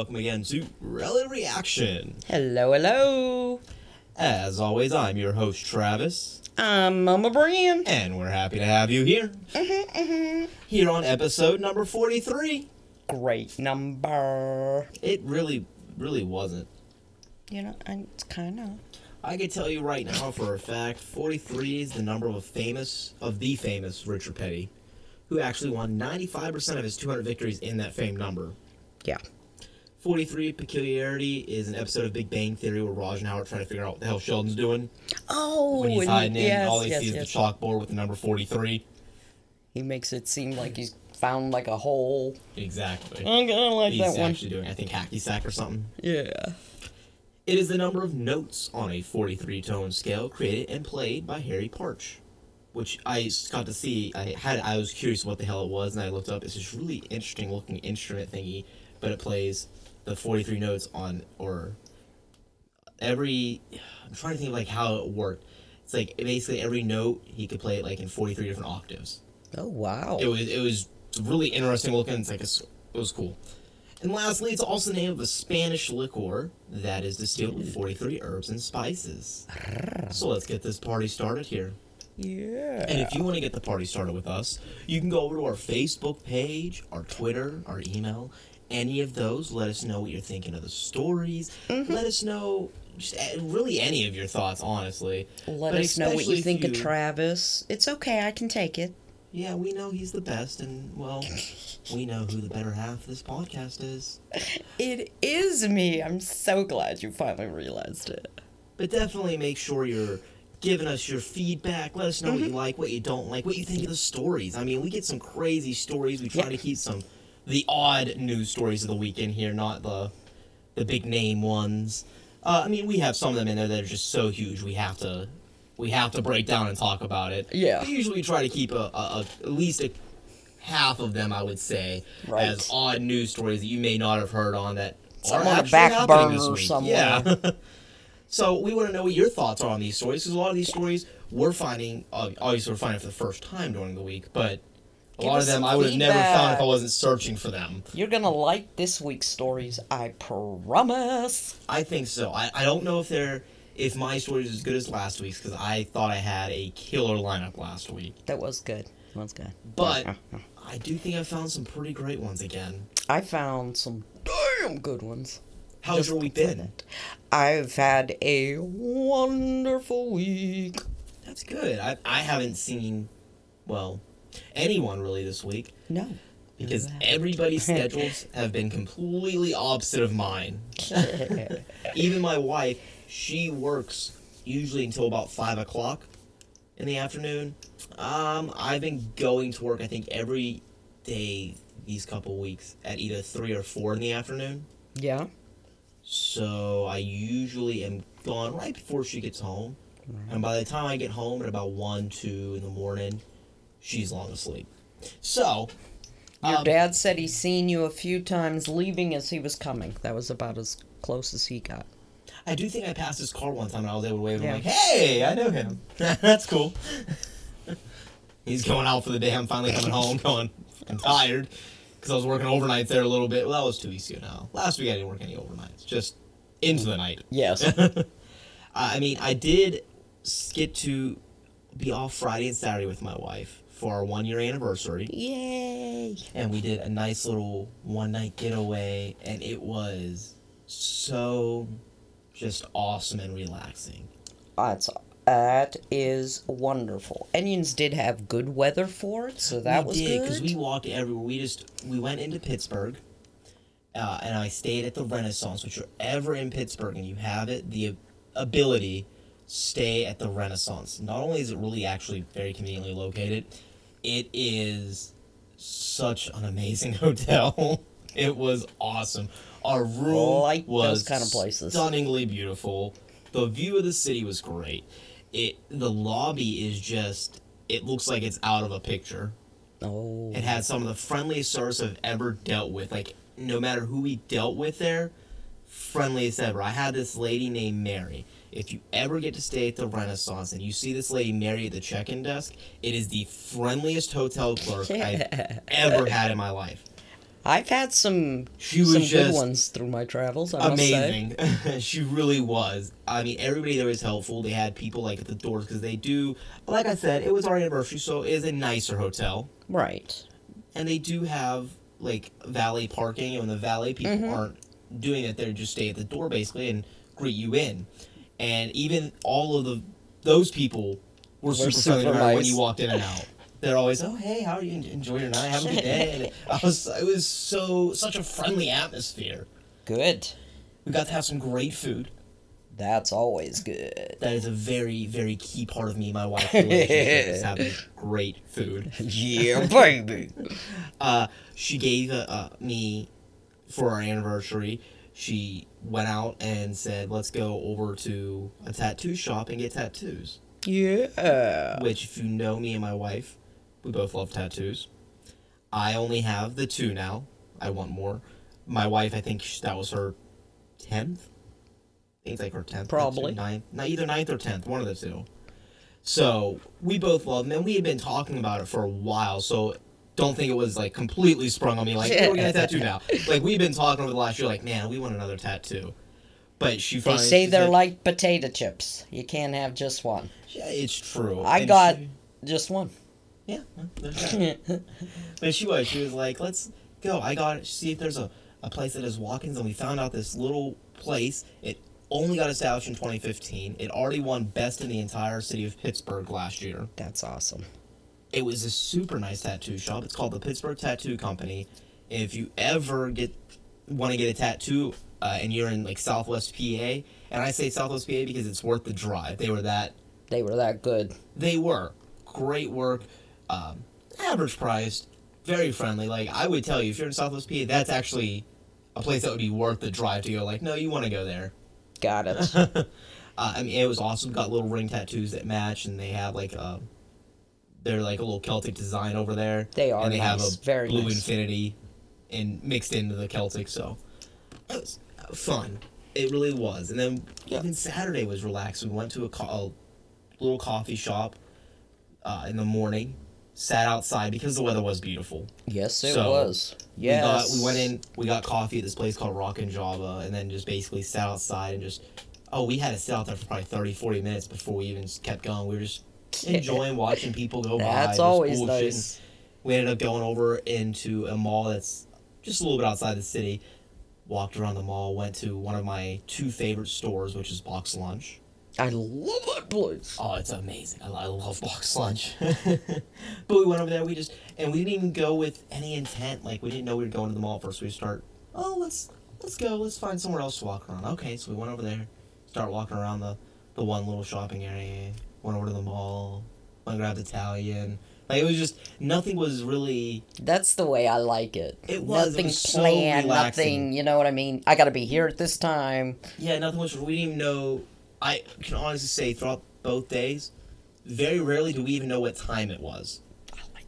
welcome again to Rally Reaction. Hello, hello. As always, I'm your host, Travis, I'm Mama Brian. and we're happy to have you here. Mhm. mhm. Here on episode number 43. Great number. It really, really wasn't. You know, it's kind of. I can tell you right now for a fact, 43 is the number of a famous, of the famous Richard Petty, who actually won 95% of his 200 victories in that famed number. Yeah. 43 Peculiarity is an episode of Big Bang Theory where Raj and Howard trying to figure out what the hell Sheldon's doing. Oh, when he's hiding in, yes, all he yes, sees yes. is the chalkboard with the number 43. He makes it seem like he's found like a hole. Exactly. I'm gonna like he's that one. actually doing, I think, hacky sack or something. Yeah. It is the number of notes on a 43 tone scale created and played by Harry Partch, which I got to see. I had I was curious what the hell it was, and I looked up. It's this really interesting looking instrument thingy, but it plays the 43 notes on or every. I'm trying to think of like how it worked. It's like basically every note he could play it like in 43 different octaves. Oh wow. It was it was really interesting looking. It's like it's, it was cool. And lastly, it's also the name of a Spanish liqueur that is distilled with mm. 43 herbs and spices. So let's get this party started here. yeah. And if you want to get the party started with us, you can go over to our Facebook page, our Twitter, our email, any of those. Let us know what you're thinking of the stories. Mm-hmm. Let us know just really any of your thoughts, honestly. Let But us know what you think of Travis. It's okay. I can take it. Yeah, we know he's the best, and well, we know who the better half of this podcast is. It is me. I'm so glad you finally realized it. But definitely make sure you're giving us your feedback. Let us know what you mm-hmm. like, what you don't like, what you think of the stories. I mean, we get some crazy stories. We try Yeah. to keep some the odd news stories of the week in here, not the the big name ones. Uh, I mean, we have some of them in there that are just so huge we have to we have to break down and talk about it. Yeah. We usually try to keep a, a, a at least a half of them, I would say, Right. as odd news stories that you may not have heard on that Some are on the actually back burner this week. somewhere. Yeah. so we want to know what your thoughts are on these stories because a lot of these stories we're finding, uh, obviously we're finding for the first time during the week, but a lot of them I would have never found if I wasn't searching for them. You're gonna like this week's stories. I promise. I think so. I, I don't know if they're if my story is as good as last week's because I thought I had a killer lineup last week, That was good. That was good. but I do think I found some pretty great ones again. I found some damn good ones. How's Just your week been? that. I've had a wonderful week. That's good. I I haven't seen, well, anyone really this week No. because everybody's schedules have been completely opposite of mine. Even my wife, she works usually until about five o'clock in the afternoon. Um, I've been going to work I think every day these couple weeks at either three or four in the afternoon. yeah. So I usually am gone right before she gets home. And by the time I get home at about one, two in the morning, she's long asleep. So Your um, dad said he's seen you a few times leaving as he was coming. That was about as close as he got. I do think I passed his car one time and I was able to wave. Yeah. I'm like, hey, I know him. That's cool. He's going out for the day. I'm finally coming home, going, I'm tired because I was working overnight there a little bit. Well, that was two weeks ago now. Last week I didn't work any overnights, just into the night. Yes. I mean, I did get to be off Friday and Saturday with my wife for our one year anniversary. Yay. and we did a nice little one night getaway and it was so just awesome and relaxing That's that is wonderful. Onions did have good weather for it, so that we was did good. because we walked everywhere we just we went into pittsburgh uh, and i stayed at the renaissance which you're ever in pittsburgh and you have it the ability stay at the renaissance not only is it really actually very conveniently located it is such an amazing hotel it was awesome our room Like was kind of places. stunningly beautiful the view of the city was great it the lobby is just it looks like it's out of a picture oh. it had some of the friendliest service I've ever dealt with. Like, no matter who we dealt with there, friendliest ever. I had this lady named Mary. If you ever get to stay at the Renaissance and you see this lady Mary at the check-in desk, it is the friendliest hotel clerk I've ever had in my life. I've had some She was some good ones through my travels. I amazing. she really was. I mean, everybody there was helpful. They had people like at the doors because they do. Like I said, it was our anniversary, so it is a nicer hotel, Right. and they do have like valet parking. And when the valet people Mhm. aren't doing it, they just stay at the door basically and greet you in. And even all of the those people were, super, super friendly matter when you walked in and out. They're always, oh hey, how are you? Enjoy your night. Have a good day. And I was, it was so such a friendly atmosphere. Good. We got to have some great food. That's always good. That is a very, very key part of me my wife is having great food. yeah, baby. Uh, she gave uh, me for our anniversary. She went out and said, "Let's go over to a tattoo shop and get tattoos." Yeah. Which, if you know me and my wife, we both love tattoos. I only have the two now. I want more. My wife, I think that was her tenth. I think it's like her tenth. Probably. ninth, not either ninth or tenth, one of the two. So we both love them, and we had been talking about it for a while. So don't think it was like completely sprung on me. Like hey, we're gonna tattoo now. Like we've been talking over the last year. Like man, we want another tattoo. But she They say they're said, like potato chips. You can't have just one. Yeah, it's true. I And got she- just one. Yeah, well, there's that. but she was. She was like, "Let's go." I got see if there's a, a place that has walk-ins, and we found out this little place. It only got established in 2015. It already won best in the entire city of Pittsburgh last year. That's awesome. It was a super nice tattoo shop. It's called the Pittsburgh Tattoo Company. If you ever get want to get a tattoo uh, and you're in like Southwest PA, and I say Southwest PA because it's worth the drive. They were that They were that good. they were great work, um, average priced, very friendly. Like I would tell you, if you're in Southwest PA, that's actually a place that would be worth the drive to go. Like, no, you want to go there. Got it. uh, I mean, it was awesome. Got little ring tattoos that match, and they have like um, they're like a little Celtic design over there. They are and they have a Very blue nice. infinity, and mixed into the Celtic. So it was fun. It really was. And then even Saturday was relaxed. We went to a, co- a little coffee shop uh, in the morning. Sat outside because the weather was beautiful. yes, it So, was. Yes. We, got, we went in, we got coffee at this place called Rock and Java, and then just basically sat outside and just, oh, we had to sit out there for probably 30, 40 minutes before we even kept going. We were just enjoying watching people go by. That's always bullshitting. nice. We ended up going over into a mall that's just a little bit outside the city. Walked around the mall, went to one of my two favorite stores, which is Box Lunch. I love that place. Oh, it's amazing. I, I love box lunch. but we went over there. We just and we didn't even go with any intent. Like we didn't know we were going to the mall first. We start. Oh, let's let's go. Let's find somewhere else to walk around. Okay, so we went over there. Start walking around the the one little shopping area. Went over to the mall. Went and grabbed Italian. Like it was just nothing was really. That's the way I like it. It was, it nothing was planned, relaxing. nothing. You know what I mean? I got to be here at this time. Yeah, nothing was. We didn't even know. I can honestly say throughout both days, very rarely do we even know what time it was,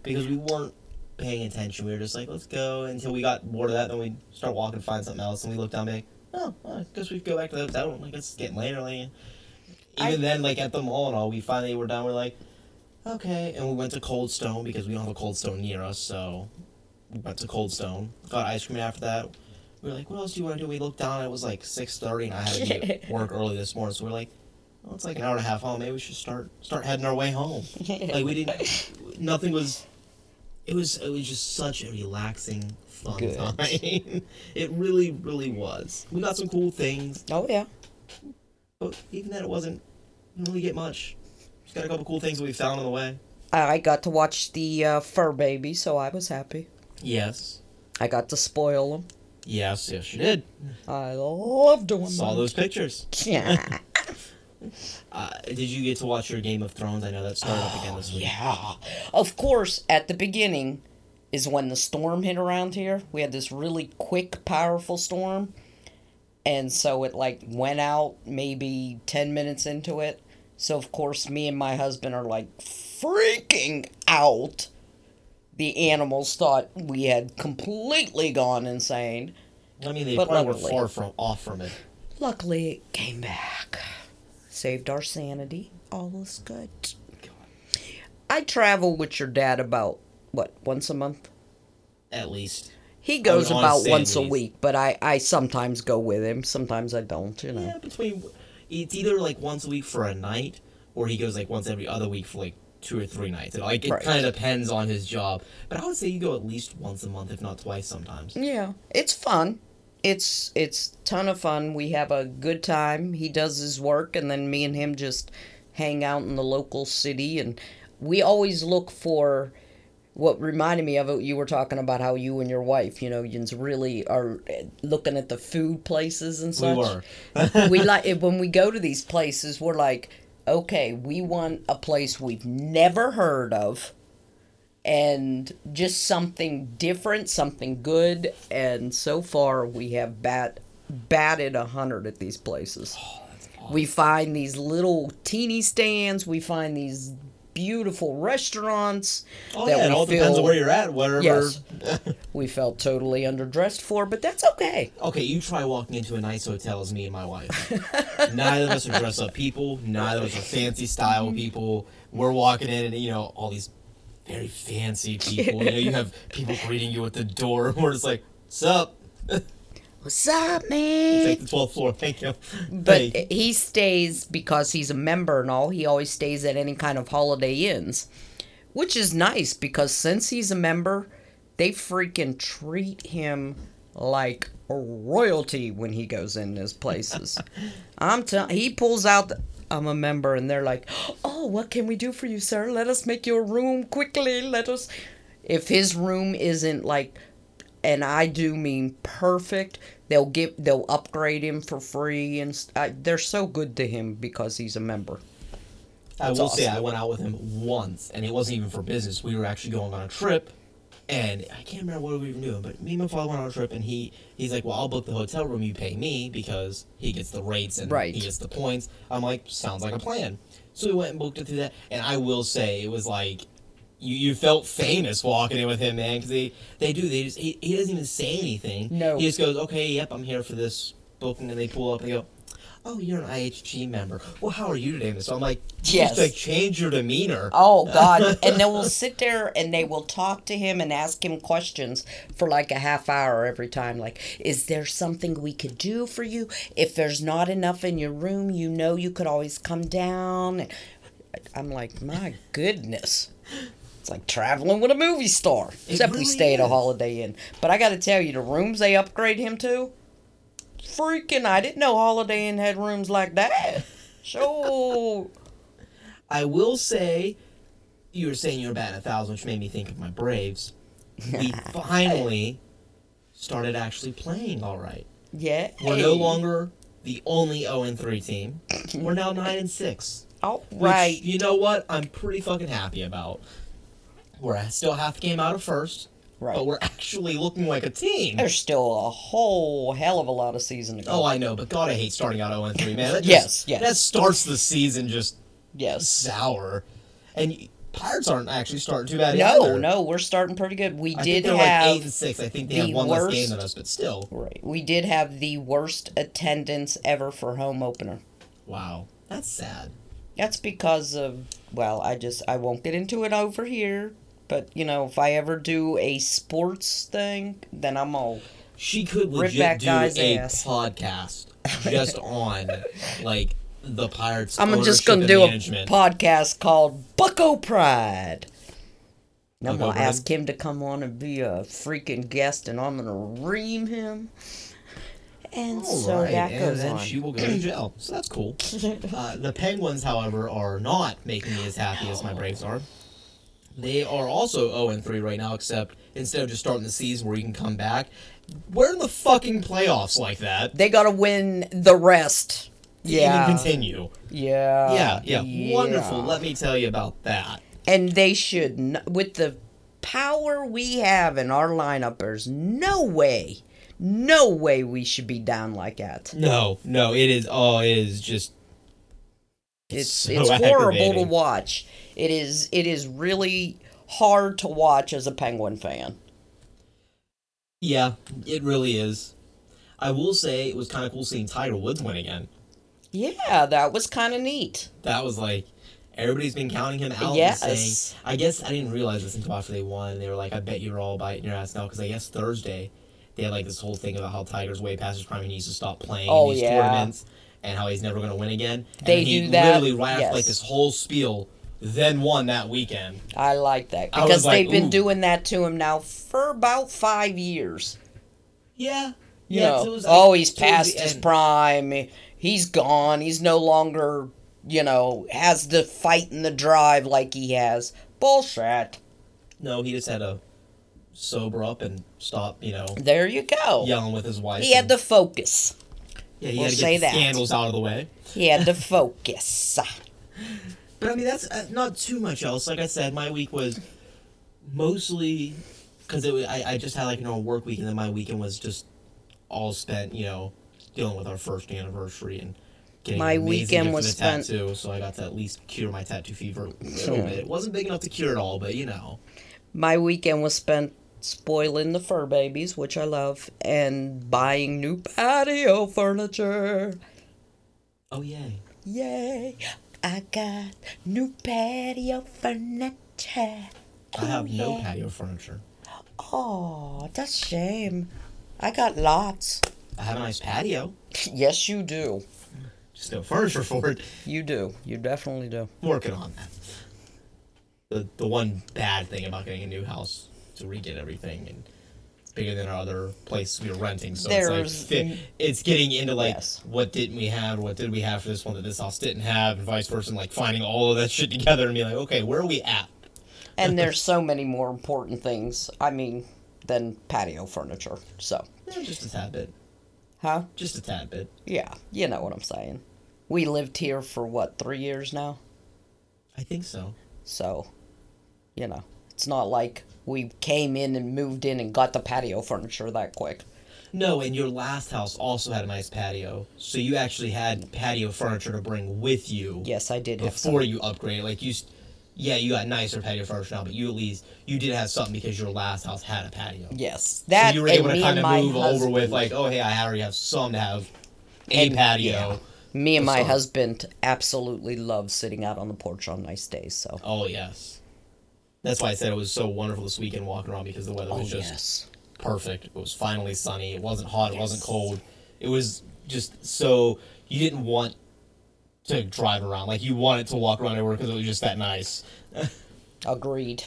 because we weren't paying attention. We were just like, let's go until we got bored of that. Then we start walking, to find something else, and we look down, and be like, oh, well, I guess we go back to the hotel. Like it's getting later. Like, even I- then, like at the mall and all, we finally were done. We're like, okay, and we went to Cold Stone because we don't have a Cold Stone near us, so we went to Cold Stone. Got ice cream after that. We were like, what else do you want to do? We looked down, it was like 6.30, and I had to be at work early this morning, so we're like, well, it's like an hour and a half home. Maybe we should start start heading our way home. Like, we didn't, nothing was, it was, it was just such a relaxing, fun Good. time. it really, really was. We got some cool things, Oh yeah. But even then, it wasn't, really get much. Just got a couple cool things that we found on the way. I got to watch the uh, fur baby, so I was happy. Yes. I got to spoil them. Yes, yes, you did. I love doing Saw that. those pictures. Yeah. Uh, did you get to watch your Game of Thrones? I know that started up again this week. yeah. Of course, at the beginning is when the storm hit around here. We had this really quick, powerful storm. And so it like went out maybe 10 minutes into it. So of course me and my husband are like freaking out. The animals thought we had completely gone insane. I mean, they But probably were far from off from it. Luckily, it came back. Saved our sanity. All is good. I travel with your dad about, what, once a month? At least. He goes honestly about say once a week, but I, I sometimes go with him. Sometimes I don't, you know. Yeah, between it's either like once a week for a night, or he goes like once every other week for like two or three nights. It, like it Right. kind of depends on his job. But I would say you go at least once a month, if not twice, sometimes. Yeah, it's fun. It's it's ton of fun. We have a good time. He does his work, and then me and him just hang out in the local city. And we always look for what reminded me of it. You were talking about how you and your wife, you know, yous really are looking at the food places and We such. were. we like when we go to these places. We're like, okay, we want a place we've never heard of, and just something different, something good. And so far, we have bat batted a hundred at these places. Oh, we find these little teeny stands. We find these beautiful restaurants Oh that yeah, it all depends on where you're at. Wherever. Yes. we felt totally underdressed for, but that's okay. Okay, you try walking into a nice hotel as me and my wife. neither of us are dress up people. Neither of us are fancy style Mm-hmm. people. We're walking in and you know all these very fancy people. You know, you have people greeting you at the door. We're just like, "Sup? What's up, man? Take the twelfth floor. Thank you." But Hey. he stays because he's a member and all. He always stays at any kind of Holiday Inns, which is nice because since he's a member, they freaking treat him like royalty when he goes in his places. I'm telling. He pulls out. The, I'm a member, and they're like, "Oh, what can we do for you, sir? Let us make your room quickly. Let us." If his room isn't like and I do mean perfect. They'll give they'll upgrade him for free, and I, they're so good to him because he's a member. I That's will say. I went out with him once, and it wasn't even for business. We were actually going on a trip, and I can't remember what we were doing, but me and my father went on a trip, and he he's like, "Well, I'll book the hotel room. You pay me because he gets the rates and Right. he gets the points." I'm like, "Sounds like a plan." So we went and booked it through that, and I will say it was like. You, you felt famous walking in with him, man, because they, they do. They just he, he doesn't even say anything. No. he just goes, "Okay, yep, I'm here for this booking," and they pull up and they go, "Oh, you're an IHG member. Well, how are you today?" So I'm like, Yes. just like change your demeanor. Oh God! and they will sit there and they will talk to him and ask him questions for like a half hour every time. Like, is there something we could do for you? If there's not enough in your room, you know you could always come down. I'm like, my goodness. It's like traveling with a movie star. Except we really stay at a. Holiday Inn. But I got to tell you, the rooms they upgrade him to, freaking! I didn't know Holiday Inn had rooms like that. So I will say, you were saying you were batting a thousand, which made me think of my Braves. We finally started actually playing all right. yeah, We're no longer the only 0 and 3 team. We're now 9 and 6. All Which, right. you know what? I'm pretty fucking happy about. We're still half game out of first, Right. but we're actually looking like a team. There's still a whole hell of a lot of season to go. Oh, I know, but God, I hate starting out 0 and 3, man. That just, Yes, yes. That starts the season just yes. sour. And Pirates aren't actually starting too bad No, either. no, we're starting pretty good. We I did have like 8 and 6. I think they have the one less game worst- than us, but still. right. We did have the worst attendance ever for home opener. Wow. That's sad. That's because of well, I just I won't get into it over here. But you know, if I ever do a sports thing, then I'm all She could Rip legit do guy's a ass. podcast just on, like, the Pirates I'm just gonna do management. a podcast called Bucko Pride. And I'm gonna ask him to come on and be a freaking guest, and I'm gonna ream him. And so Alright, that and goes then on. she will go to jail. So that's cool. Uh, the Penguins, however, are not making me as happy as my Braves are. They are also 0 and 3 right now, except instead of just starting the season where you can come back, we're in the fucking playoffs like that. They gotta win the rest. Yeah. Even continue. Yeah. Yeah, yeah, Wonderful. Let me tell you about that. And they should, n- with the power we have in our lineup, there's no way, no way we should be down like that. No, no, it is. Oh, it is just. It's so it's horrible to watch. It is it is really hard to watch as a Penguin fan. Yeah, it really is. I will say it was kind of cool seeing Tiger Woods win again. Yeah, that was kind of neat. That was like, Everybody's been counting him out. and Yes. saying, I guess I didn't realize this until after they won. They were like, "I bet you're all biting your ass now," because I guess Thursday they had like this whole thing about how Tiger's way past his prime. He needs to stop playing Oh, in these yeah. tournaments and how he's never going to win again. And They he do that, literally right after like this whole spiel, then won that weekend. I like that because like, they've been ooh. doing that to him now for about five years. Yeah. You yeah, know, 'cause it was, like, oh, he's past his end. prime. He's gone. He's no longer, you know, has the fight and the drive like he has. Bullshit. No, he just had to sober up and stop, you know, There you go. yelling with his wife. He had to focus. yeah, he we'll had to say get the that. scandals out of the way. He had to focus. But I mean, that's uh, not too much else. Like I said, my week was mostly because I, I just had like you know a work week, and then my weekend was just all spent, you know, dealing with our first anniversary and getting My weekend was the spent- tattoo. So I got to at least cure my tattoo fever a little bit. It wasn't big enough to cure it all, but you know. My weekend was spent spoiling the fur babies, which I love, and buying new patio furniture. Oh yay! Yay! I got new patio furniture. I have no yeah. patio furniture. Oh, that's a shame. I got lots. I have a nice patio. Yes, you do. Just no furniture for it. You do. You definitely do. I'm working on that. The the one bad thing about getting a new house to redid everything and bigger than our other place we were renting, so There's- it's like it's getting into like Yes. what didn't we have, what did we have for this one that this house didn't have, and vice versa, and like finding all of that shit together and be like, okay, where are we at? And there's so many more important things, I mean, than patio furniture. So, Eh, just a tad bit, huh? just a tad bit. Yeah, you know what I'm saying. We lived here for what, three years now? I think so. So, you know, it's not like we came in and moved in and got the patio furniture that quick. No, and your last house also had a nice patio, so you actually had patio furniture to bring with you. Yes, I did have some. before you upgraded. Like you, yeah, you got nicer patio furniture now, but you at least you did have something because your last house had a patio. Yes, that so you were and able to kind of move over with like, oh hey, I already have some to have a And- patio. yeah. Me and my husband absolutely love sitting out on the porch on nice days. So, Oh yes, that's why I said it was so wonderful this weekend walking around because the weather oh was just yes, perfect. It was finally sunny. It wasn't hot. It wasn't cold. It was just so you didn't want to drive around. Like you wanted to walk around everywhere because it was just that nice. agreed.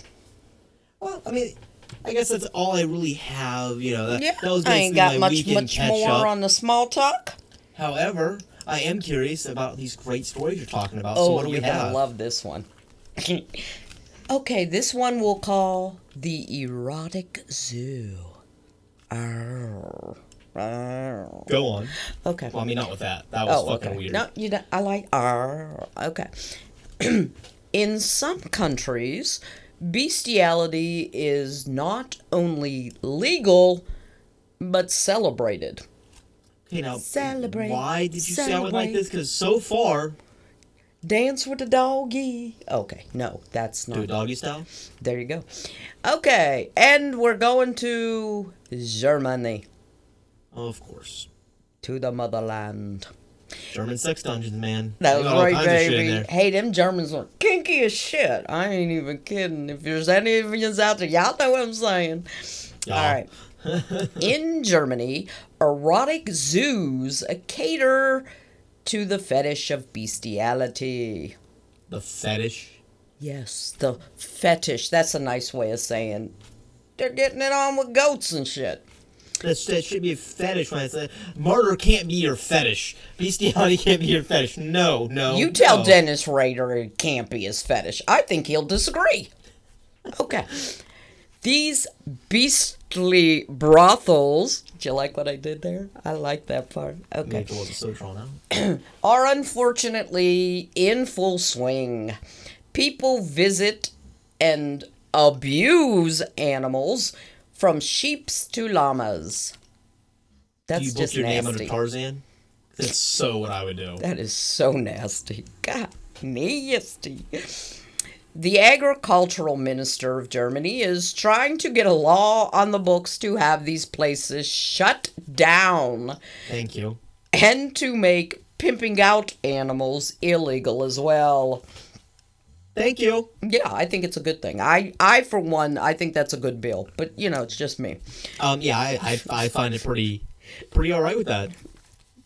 Well, I mean, I guess that's all I really have. You know, that, Yeah, that was I ain't got much much more up. on the small talk. However, I am curious about these great stories you're talking about. so Oh, what do we have? love this one. okay, this one we'll call the erotic zoo. Arr. Arr. Go on. Okay. Well, I mean, not with that. That was Oh, fucking okay. weird. No, you don't, I like R. Okay. In some countries, bestiality is not only legal, but celebrated. You know, Celebrate, why did you say I would like this? Because so far, Dance with the doggy. Okay, no, that's not. it doggy style. There you go. Okay, and we're going to Germany, of course. to the motherland. German sex dungeons, man. That was right, kinds of shit in baby. Hey, them Germans are kinky as shit. I ain't even kidding. If there's any of you out there, y'all know what I'm saying. Y'all. All right. In Germany, erotic zoos cater to the fetish of bestiality. The fetish. Yes, the fetish. That's a nice way of saying they're getting it on with goats and shit. That's, that should be a fetish when I say murder can't be your fetish. Bestiality can't be your fetish. No, no. You tell no. Dennis Rader it can't be his fetish. I think he'll disagree. Okay. These beastly brothels. Do you like what I did there? I like that part. Okay. Maybe it wasn't so drawn out. Are unfortunately in full swing. People visit and abuse animals from sheeps to llamas. That's Do you just your name under. Tarzan? That's so what I would do. That is so nasty. God, nasty. The agricultural minister of Germany is trying to get a law on the books to have these places shut down Thank you. and to make pimping out animals illegal as well. Thank you. Yeah, I think it's a good thing. I, I for one, I think that's a good bill. But you know, it's just me. Um, yeah, I, I, I find it pretty, pretty all right with that.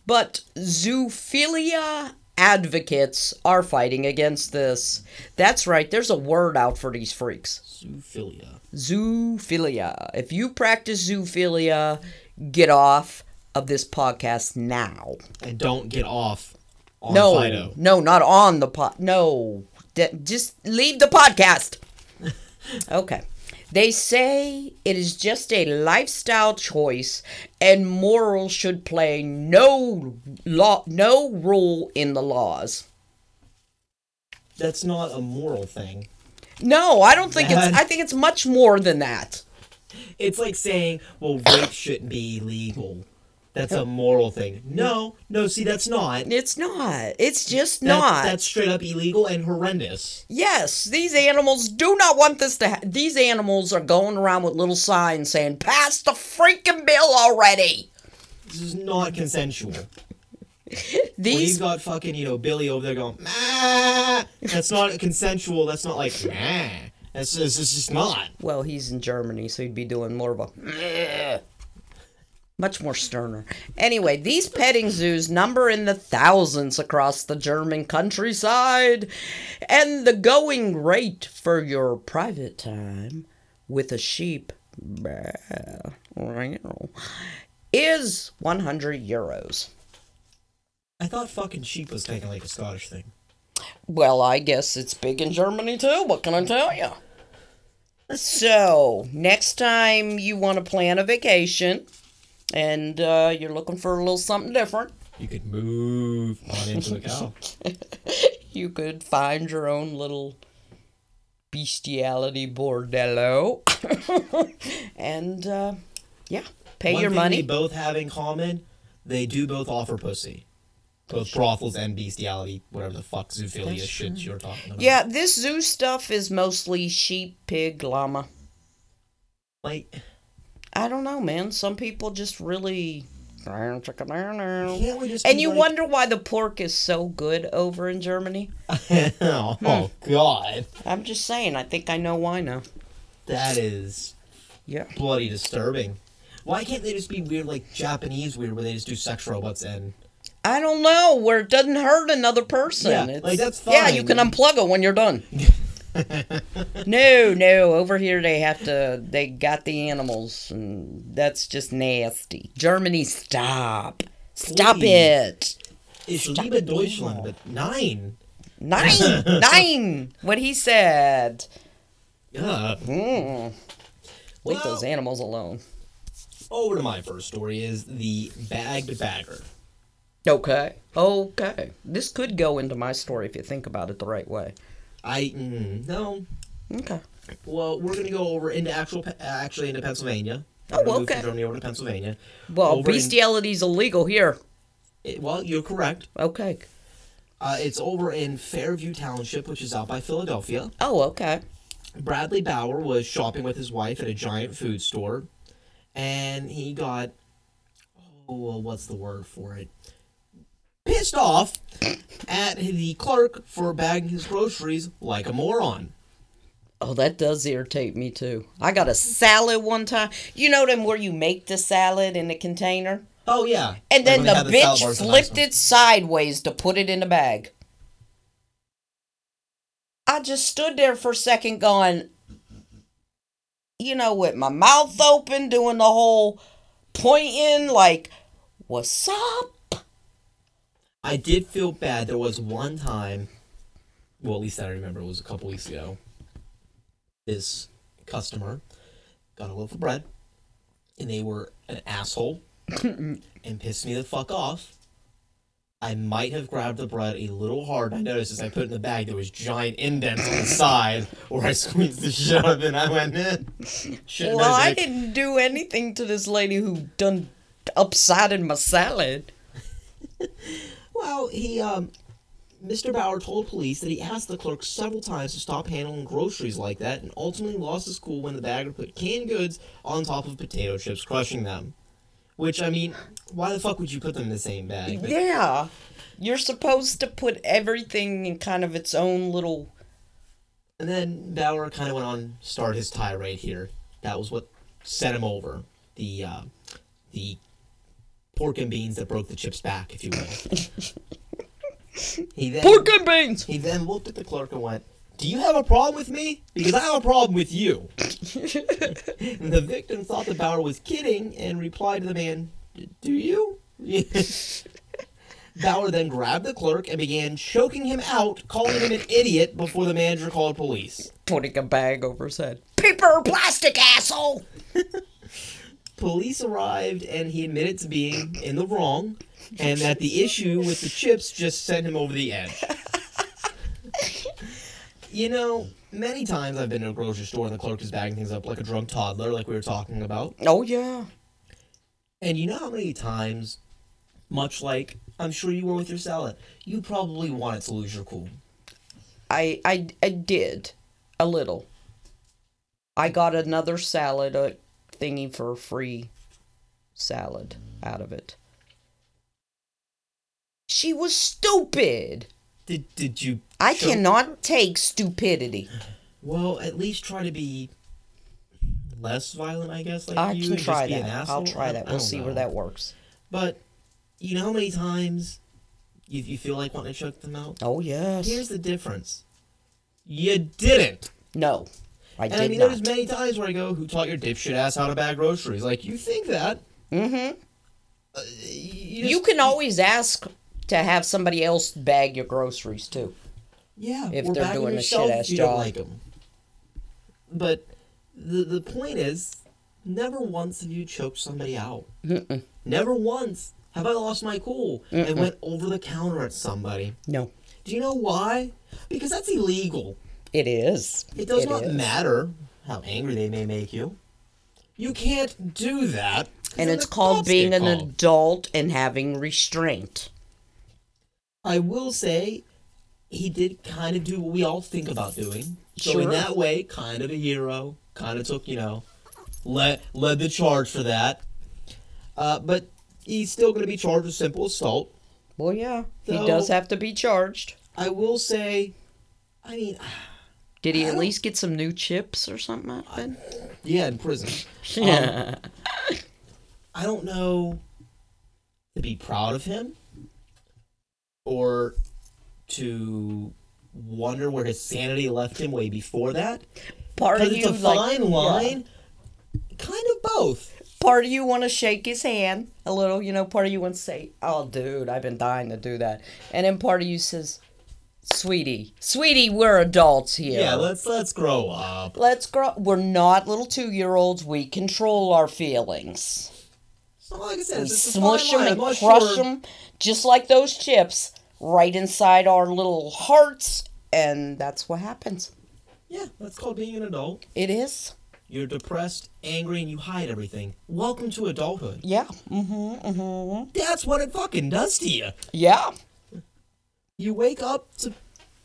But zoophilia advocates are fighting against this. That's right. There's a word out for these freaks. Zoophilia. Zoophilia. If you practice zoophilia, get off of this podcast now. And don't get off on no, Fido. no, not on the pod. No, D- just leave the podcast. okay. They say it is just a lifestyle choice, and morals should play no law, no role in the laws. That's not a moral thing. No, I don't think it's. I think it's much more than that. It's like saying, well, rape shouldn't be illegal. That's a moral thing. No, no, see, that's not. It's not. It's just That- not. That's straight up illegal and horrendous. Yes, these animals do not want this to. Ha- these animals are going around with little signs saying, "Pass the freaking bill already." This is not consensual. These you've got fucking, you know, Billy over there going, "Mah." That's not consensual. That's not like, "Mah." That's just, it's just not. Well, he's in Germany, so he'd be doing more of a much more sterner. Anyway, these petting zoos number in the thousands across the German countryside, and the going rate for your private time with a sheep is 100 euros. I thought fucking sheep was of like a Scottish thing. Well, I guess it's big in Germany too. What can I tell you? So, next time you want to plan a vacation and uh, you're looking for a little something different, You could move on into the cow. you could find your own little bestiality bordello. and, uh, yeah, pay One your thing money. they both have in common, they do both offer pussy. Both brothels and bestiality, whatever the fuck zoophilia That's shit you're talking about. yeah, this zoo stuff is mostly sheep, pig, llama. Like, I don't know, man. Some people just really. can't we just And you like- wonder why the pork is so good over in Germany? oh, oh, God. I'm just saying, I think I know why now. That is Yeah. bloody disturbing. Why can't they just be weird like Japanese weird where they just do sex robots and I don't know, where it doesn't hurt another person. Yeah, It's- like, that's Yeah, you can unplug it when you're done. no, no, over here they have to, they got the animals, and that's just nasty. Germany, stop. Stop Please. it. it's Stop Liebe Deutschland, but nein. Nein! nein! What he said. Yeah. Mm. Leave Well- those animals alone. Over to my first story is the bagged bagger. Okay. Okay. This could go into my story if you think about it the right way. I mm, no. Okay. Well, we're gonna go over into actual, actually into Pennsylvania. Oh, We're gonna move okay. From Germany over to Pennsylvania. Well, Over in- bestiality's illegal here. It- well, you're correct. Okay. Uh, it's over in Fairview Township, which is out by Philadelphia. Oh, okay. Bradley Bauer was shopping with his wife at a giant food store, and he got oh, well, what's the word for it? Pissed off at the clerk for bagging his groceries like a moron. Oh, that does irritate me too. I got a salad one time. You know them where you make the salad in the container? Oh yeah, And then the they had salad bitch bars, the nice flipped it sideways to put it in the bag. I just stood there for a second going, you know, with my mouth open, doing the whole pointing, like, what's up? I did feel bad. There was one time, well, at least I remember it was a couple weeks ago. This customer got a loaf of bread, and they were an asshole and pissed me the fuck off. I might have grabbed the bread a little hard. I noticed as I put it in the bag, there was giant indents on the side where I squeezed the shit out of it. And I went, eh. Shit, Well, I magic." didn't do anything to this lady who done upsided my salad. Well, he, um, Mr. Bauer told police that he asked the clerk several times to stop handling groceries like that and ultimately lost his cool when the bagger put canned goods on top of potato chips, crushing them. Which, I mean, why the fuck would you put them in the same bag? But- Yeah. You're supposed to put everything in kind of its own little And then Bauer kind of went on, started his tirade here. That was what set him over. The uh, the pork and beans that broke the chip's back, if you will. he then Pork and beans. he then looked at the clerk and went, "Do you have a problem with me? Because I have a problem with you." the victim thought that Bauer was kidding and replied to the man, "Do you?" Bauer then grabbed the clerk and began choking him out, calling him an idiot before the manager called police. Putting a bag over his head. Paper or plastic, asshole. Police arrived and he admitted to being in the wrong and that the issue with the chips just sent him over the edge. you know, many times I've been in a grocery store and the clerk is bagging things up like a drunk toddler, like we were talking about. Oh yeah. And you know how many times, much like I'm sure you were with your salad, you probably wanted to lose your cool. I I I did a little. I got another salad uh, thingy for a free salad out of it. She was stupid. Did did you? I cannot take stupidity. Well, at least try to be less violent, I guess. Like I you, can try that. I'll try that. We'll see where that works. But you know how many times you, you feel like wanting to choke them out? Oh yes. Here's the difference. You didn't. no, I And did I mean, not. there's many times where I go, "Who taught your dipshit ass how to bag groceries?" Like you think that? mm-hmm. Uh, you, You can always ask to have somebody else bag your groceries too. Yeah, if they're doing a shit-ass if you don't job. like 'em. But the the point is, never once have you choked somebody out. Mm-mm. Never once have I lost my cool and went over the counter at somebody. No, Do you know why? Because that's illegal. It is. It does It not is. matter how angry they may make you. You can't do that. And it's called being an called. adult and having restraint. I will say, he did kind of do what we all think about doing. So in that way, kind of a hero. Kind of took, you know, led led the charge for that. Uh, but he's still going to be charged with simple assault. Well, yeah, he does have to be charged. I will say, I mean, Did he at least get some new chips or something like that? yeah, in prison. Um, yeah. I don't know to be proud of him or to wonder where his sanity left him way before that. part of you it's a like, fine yeah. Kind of both. Part of you want to shake his hand a little, you know. Part of you wants to say, "Oh, dude, I've been dying to do that," and then part of you says, "Sweetie, sweetie, we're adults here. Yeah, let's let's grow up. Let's grow. We're not little two-year-olds. We control our feelings. So like I said, We smush them and crush sure- them, just like those chips, right inside our little hearts, and that's what happens. Yeah, that's called being an adult. It is. You're depressed, angry, and you hide everything. Welcome to adulthood. Yeah. Mm-hmm. Mm-hmm. That's what it fucking does to you. Yeah. You wake up to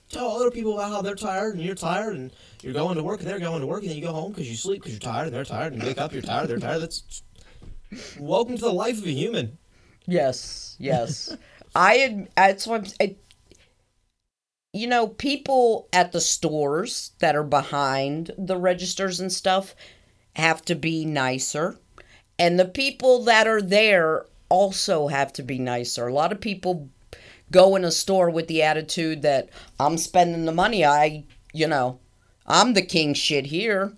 tell other people about how they're tired and you're tired and you're going to work and they're going to work and then you go home because you sleep because you're tired and they're tired and you wake up you're tired they're tired. That's welcome to the life of a human. Yes, yes. I ad- that's what I'm, I, you know, people at the stores that are behind the registers and stuff have to be nicer. And the people that are there also have to be nicer. A lot of people go in a store with the attitude that I'm spending the money. I, you know, I'm the king shit here.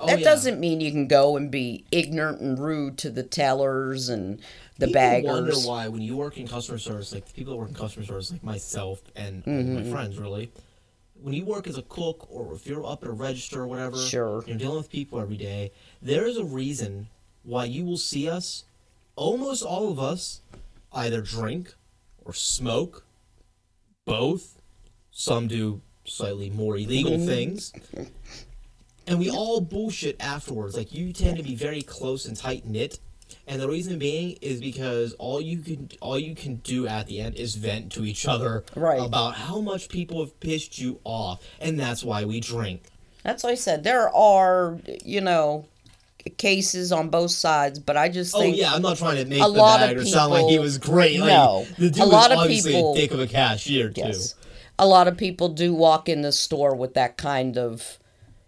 Oh, that yeah. doesn't mean you can go and be ignorant and rude to the tellers and the people baggers. wonder why when you work in customer service, like the people that work in customer service, like myself and Mm-hmm. my friends, really. When you work as a cook or if you're up at a register or whatever, Sure. you're dealing with people every day. There is a reason why you will see us, almost all of us, either drink or smoke, both. Some do slightly more illegal Mm-hmm. things. And we all bullshit afterwards. Like you tend to be very close and tight knit. And the reason being is because all you can all you can do at the end is vent to each other Right. about how much people have pissed you off, and that's why we drink. That's what I said. There are, you know, cases on both sides, but I just Oh think yeah, I'm not trying to make a the lot of bagger sound like he was great. Like, No. the dude A lot was of obviously people- a dick of a cashier too. yes. a lot of people do walk in the store with that kind of,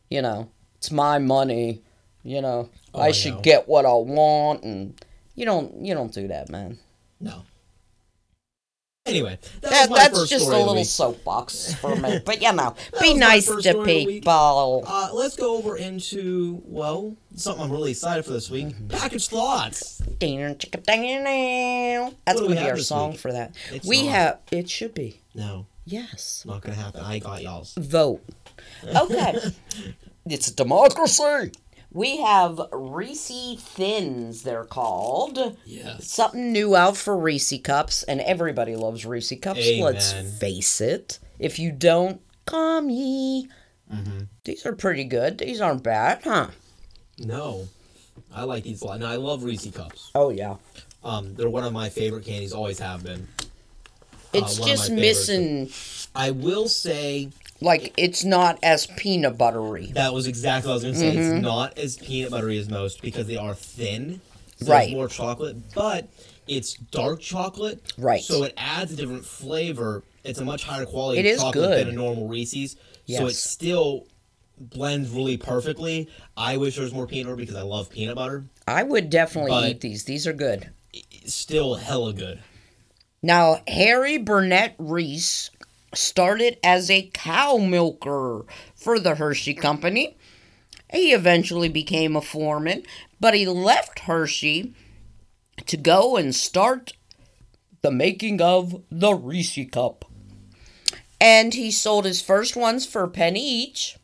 you know, it's my money, you know, Oh, I should get what I want, and you don't you don't do that, man. No. Anyway, that, That, that's just a little soapbox for me. But you know, be nice to story of the week. people. Uh, let's go over into well something I'm really excited for this week. Mm-hmm. Package thoughts. That's do we be our song week? for that. It's we not. have it should be. No, Yes. not gonna happen. I got y'all's. Vote. Okay. it's a democracy. We have Reese Thins, they're called. Yes. Something new out for Reese Cups, and everybody loves Reese Cups, let's face it. If you don't, come ye. Mm-hmm. These are pretty good. These aren't bad, huh? No, I like these a lot. No, I love Reese cups. Oh, yeah. Um, they're one of my favorite candies. Always have been. It's Uh, just missing, I will say like, it's not as peanut buttery. that was exactly what I was gonna say. Mm-hmm. It's not as peanut buttery as most because they are thin. So Right. More chocolate, but it's dark chocolate. Right. So it adds a different flavor. It's a much higher quality It is chocolate good. than a normal Reese's. So it still blends really perfectly. I wish there was more peanut butter because I love peanut butter. I would definitely But- eat these. These are good. Still hella good. Now, Harry Burnett Reese started as a cow milker for the Hershey Company. He eventually became a foreman, but he left Hershey to go and start the making of the Reese Cup. And he sold his first ones for a penny each.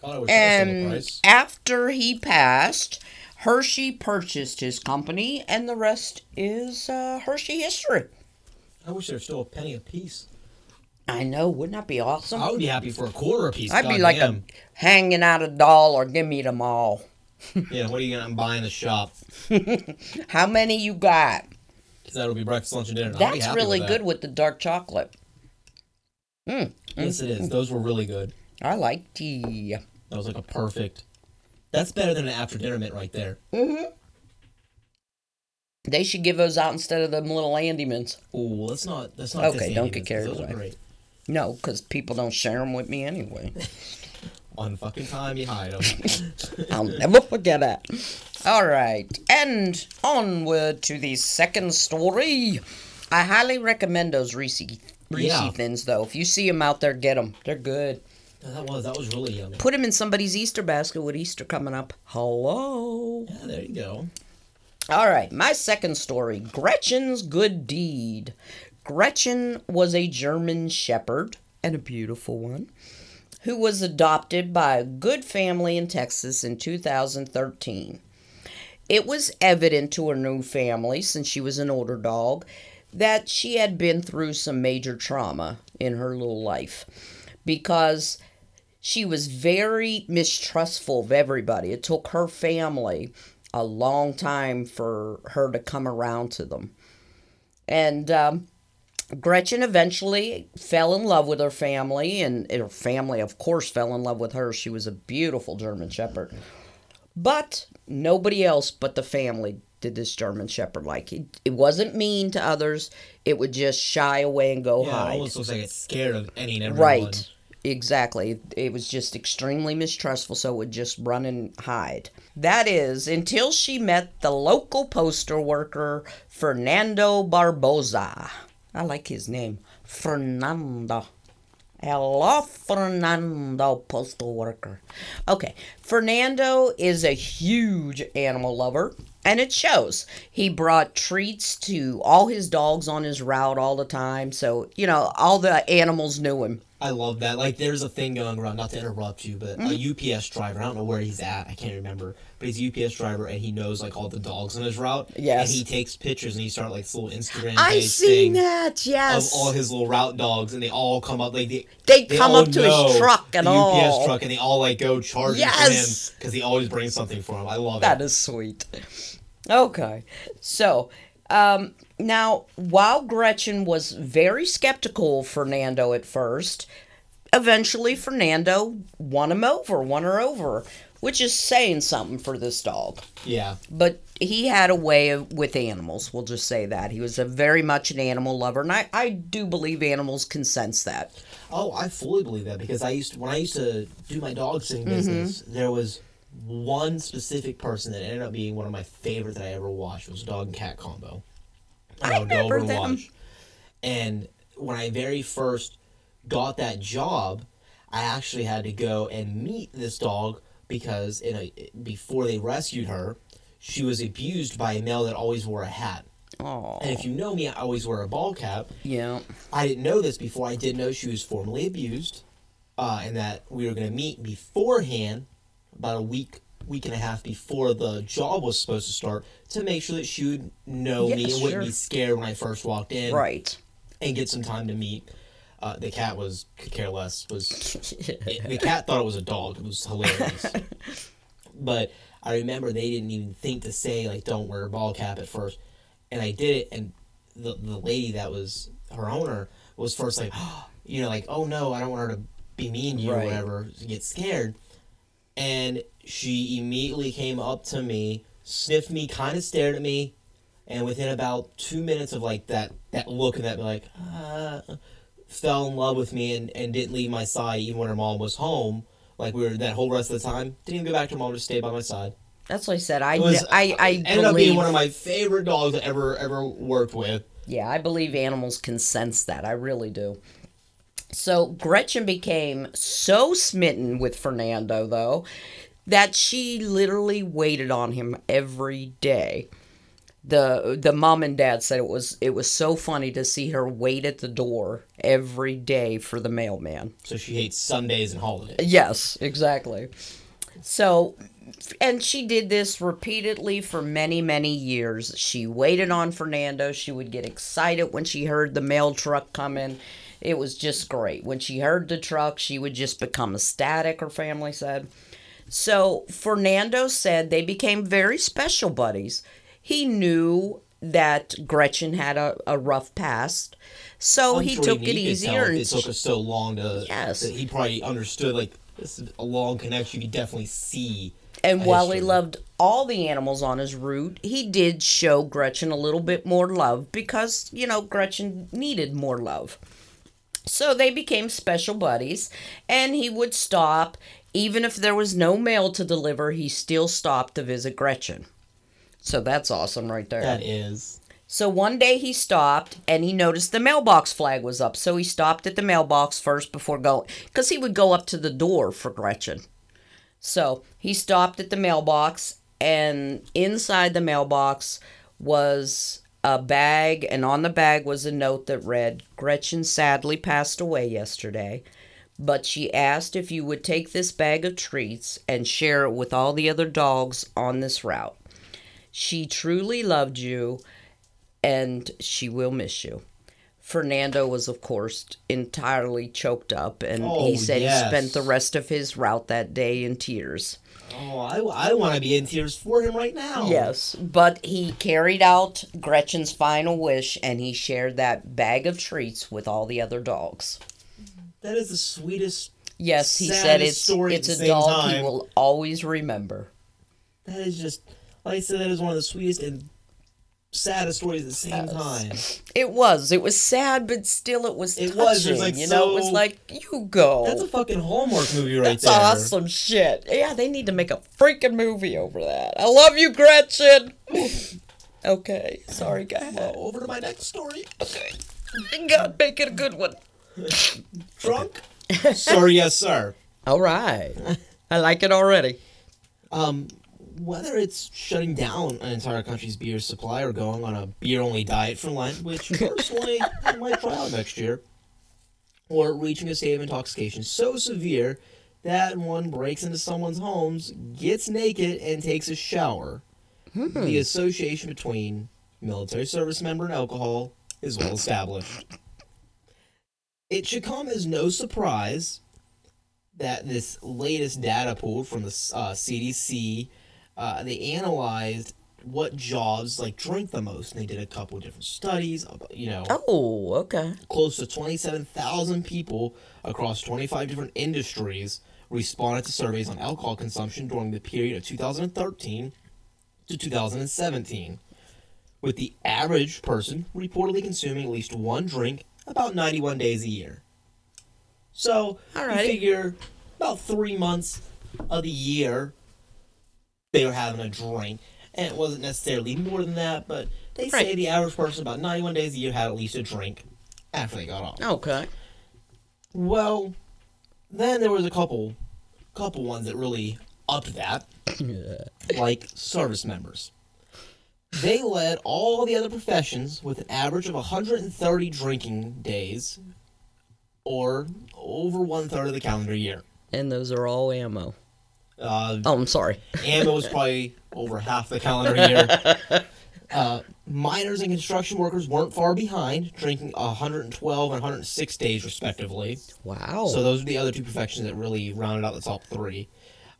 God, I wish that was still the And after he passed, Hershey purchased his company, and the rest is uh, Hershey history. I wish there was still a penny a piece. I know, wouldn't that be awesome? I would be happy for a quarter a piece. I'd be like a hanging out a dollar. Give me them all. Yeah, what are you gonna buy in the shop? How many you got? That'll be breakfast, lunch, and dinner. and I'll be That's really with that. good with the dark chocolate. Mm, Yes, it is. Those were really good. I like tea. That was like a perfect. That's better than an after dinner mint right there. Mm-hmm. They should give those out instead of them little Andy mints. Ooh, let's not. That's not. Okay, don't get carried Those away. No, because people don't share them with me anyway. One fucking time you hide them. I'll never forget it. All right, and onward to the second story. I highly recommend those Reese Reese Yeah. thins, though. If you see them out there, get them. They're good. that was that was really yummy. Put them in somebody's Easter basket with Easter coming up. Hello. Yeah, there you go. All right, my second story Gretchen's Good Deed. Gretchen was a German shepherd, and a beautiful one, who was adopted by a good family in Texas in 2013. It was evident to her new family, since she was an older dog, that she had been through some major trauma in her little life because she was very mistrustful of everybody. It took her family a long time for her to come around to them. And um, Gretchen eventually fell in love with her family, and her family, of course, fell in love with her. She was a beautiful German Shepherd. But nobody else but the family did this German Shepherd like. It, it wasn't mean to others, it would just shy away and go Yeah, it hide. almost looks like it's scared of any and everyone. Right. Exactly. It was just extremely mistrustful, so it would just run and hide. That is, until she met the local postal worker, Fernando Barboza. I like his name. Fernando. Hello, Fernando, postal worker. Okay, Fernando is a huge animal lover, and it shows. He brought treats to all his dogs on his route all the time, so, you know, all the animals knew him. I love that. Like, there's a thing going around. Not to interrupt you, but Mm-hmm. a UPS driver. I don't know where he's at. I can't remember. But he's a UPS driver, and he knows like all the dogs on his route. Yes. And he takes pictures, and he started like this little Instagram. I seen that, Of all his little route dogs, and they all come up like they. They come up to his truck and the all. UPS truck, and they all like go charging Yes! for him because he always brings something for him. I love That it. is sweet. Okay. So, um, now, while Gretchen was very skeptical of Fernando at first, eventually Fernando won him over, won her over. which is saying something for this dog. Yeah. But he had a way of, with animals. We'll just say that he was a very much an animal lover, and I, I do believe animals can sense that. Oh, I fully believe that because I used to, when I used to do my dog sitting business, there was one specific person that ended up being one of my favorite that I ever watched. Was dog and cat combo. And I would go over and them. watch. And when I very first got that job, I actually had to go and meet this dog because in a, before they rescued her, she was abused by a male that always wore a hat. Oh, And if you know me, I always wear a ball cap. yeah. I didn't know this before. I did know she was formerly abused, uh, and that we were going to meet beforehand, about a week, week and a half before the job was supposed to start, to make sure that she would know me Yeah, and wouldn't be scared when I first walked in, Right. and get some time to meet. Uh, the cat was could care less. Was it, the cat thought it was a dog? It was hilarious. but I remember they didn't even think to say like don't wear a ball cap at first, and I did it, and the the lady that was her owner was first like, you know, like oh no, I don't want her to be mean to you Right. or whatever, get scared, and she immediately came up to me, sniffed me, kind of stared at me, and within about two minutes of like that that look and that like uh, fell in love with me and, and didn't leave my side even when her mom was home like we were that whole rest of the time didn't even go back to her mom just stayed by my side That's what I said. I was I I ended up being one of my favorite dogs I ever ever worked with Yeah, I believe animals can sense that. I really do. So Gretchen became so smitten with Fernando, though, that she literally waited on him every day. The the mom and dad said it was it was so funny to see her wait at the door every day for the mailman. so she hates Sundays and holidays Yes, exactly. So, and she did this repeatedly for many, many years. She waited on Fernando. She would get excited when she heard the mail truck coming. It was just great. When she heard the truck, she would just become ecstatic, her family said. So, Fernando said they became very special buddies. He knew that Gretchen had a, a rough past, so I'm he sure took it easier. and it took us so long to Yes. he probably understood like this is a long connection you could definitely see And while he loved all the animals on his route, he did show Gretchen a little bit more love because, you know, Gretchen needed more love. So they became special buddies, and he would stop. Even if there was no mail to deliver, he still stopped to visit Gretchen. So that's awesome right there. that is So one day he stopped and he noticed the mailbox flag was up. So he stopped at the mailbox first before going, because he would go up to the door for Gretchen. So he stopped at the mailbox, and inside the mailbox was a bag, and on the bag was a note that read Gretchen sadly passed away yesterday, but she asked if you would take this bag of treats and share it with all the other dogs on this route. She truly loved you, and she will miss you. Fernando was, of course, entirely choked up, and Oh, he said yes. he spent the rest of his route that day in tears. Oh I, I want to be in tears for him right now Yes, but he carried out Gretchen's final wish, and he shared that bag of treats with all the other dogs. that is the sweetest Yes, he said it's it's a dog he will always remember. That is just, like I said, that is one of the sweetest and saddest stories at the same time. It was. It was sad, but still, it was. It touching, was, it was, like, you know. It was like you go. That's a fucking Hallmark movie right That's there. awesome shit. Yeah, they need to make a freaking movie over that. I love you, Gretchen. okay, sorry, go. Well, over to my next story. Okay, God, make it a good one. Drunk? sorry, yes, sir. All right, I like it already. Um, whether it's shutting down an entire country's beer supply or going on a beer-only diet for Lent, which personally I might try out next year, or reaching a state of intoxication so severe that one breaks into someone's homes, gets naked, and takes a shower. The association between military service member and alcohol is well established. It should come as no surprise that this latest data pulled from the uh, CDC, uh, they analyzed what jobs like drink the most. And they did a couple of different studies. You know, Oh, okay. close to twenty-seven thousand people across twenty-five different industries responded to surveys on alcohol consumption during the period of 2013 to 2017, with the average person reportedly consuming at least one drink about 91 days a year. So, you Alright. figure about three months of the year they were having a drink. And it wasn't necessarily more than that, but they say the average person about 91 days a year had at least a drink after they got off. Okay. Well, then there was a couple, couple ones that really upped that, like service members. They led all the other professions with an average of 130 drinking days, or over one third of the calendar year. And those are all ammo. Uh, Oh, I'm sorry. ammo was probably over half the calendar year. Uh, miners and construction workers weren't far behind, drinking 112 and 106 days respectively. Wow. So those are the other two professions that really rounded out the top three.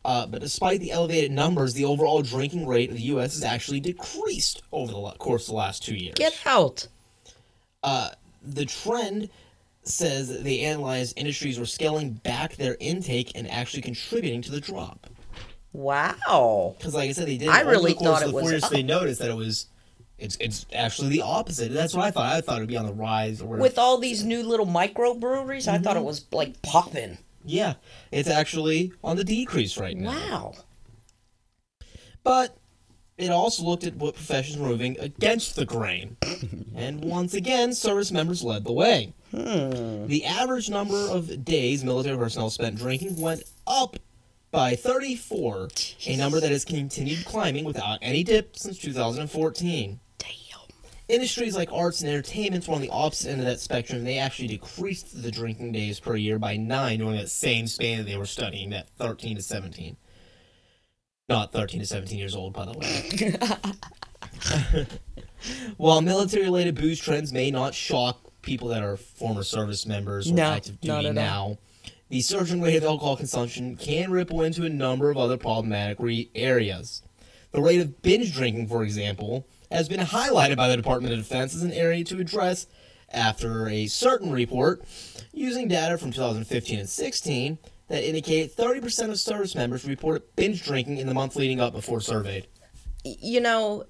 Uh, but despite the elevated numbers, the overall drinking rate of the U.S. has actually decreased over the course of the last two years. Get out. Uh, the trend says they analyzed industries were scaling back their intake and actually contributing to the drop. Wow. Because, like I said, they did. I really the thought it the was up. They noticed that it was. It's it's actually the opposite. That's what I thought. I thought it'd be on the rise. Or. With all these new little microbreweries, I thought it was like popping. yeah, it's actually on the decrease right now. Wow. But it also looked at what professions were moving against the grain. and once again, service members led the way. Hmm. The average number of days military personnel spent drinking went up by 34, a number that has continued climbing without any dip since 2014. Damn. Industries like arts and entertainment were on the opposite end of that spectrum. They actually decreased the drinking days per year by nine during that same span that they were studying, that 13 to 17. Not 13 to 17 years old, by the way. While military related booze trends may not shock people that are former service members or No, active duty now, all. The surging rate of alcohol consumption can ripple into a number of other problematic re- areas. The rate of binge drinking, for example, has been highlighted by the Department of Defense as an area to address after a certain report using data from 2015 and 16 that indicated 30% of service members reported binge drinking in the month leading up before surveyed. You know,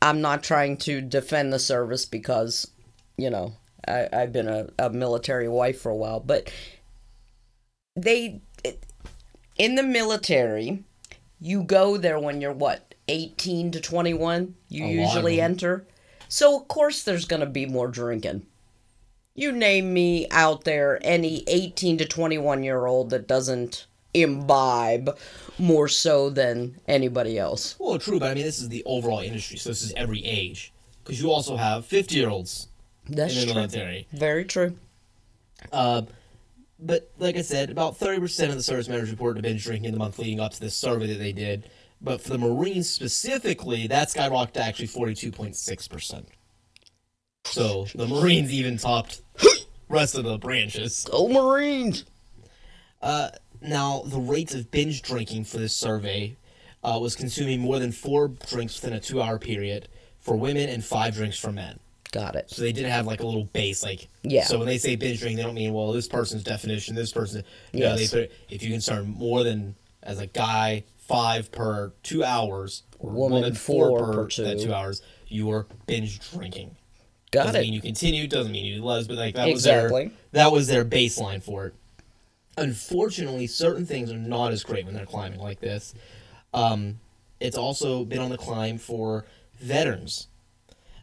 I'm not trying to defend the service because, you know, I, I've been a, a military wife for a while, but they, in the military, you go there when you're what, 18 to 21? You A usually enter. So, of course, there's going to be more drinking. You name me out there any 18 to 21 year old that doesn't imbibe more so than anybody else. Well, true, but I mean, this is the overall industry, so this is every age. Because you also have 50 year olds That's in the true. military. Very true. Uh, but like I said, about 30% of the service members reported binge drinking in the month leading up to this survey that they did. But for the Marines specifically, that skyrocketed to actually 42.6%. So the Marines even topped rest of the branches. Go Marines! Uh, now, the rates of binge drinking for this survey uh, was consuming more than four drinks within a two hour period for women and five drinks for men. Got it. So they did have like a little base, like Yeah. So when they say binge drinking, they don't mean well this person's definition, this person. No, Yes. they put if you concern more than as a guy five per two hours, or Woman, four per two. that two hours, you are binge drinking. Got doesn't it. mean you continue, doesn't mean you les, but like that Exactly. was their that was their baseline for it. Unfortunately, certain things are not as great when they're climbing like this. Um, it's also been on the climb for veterans.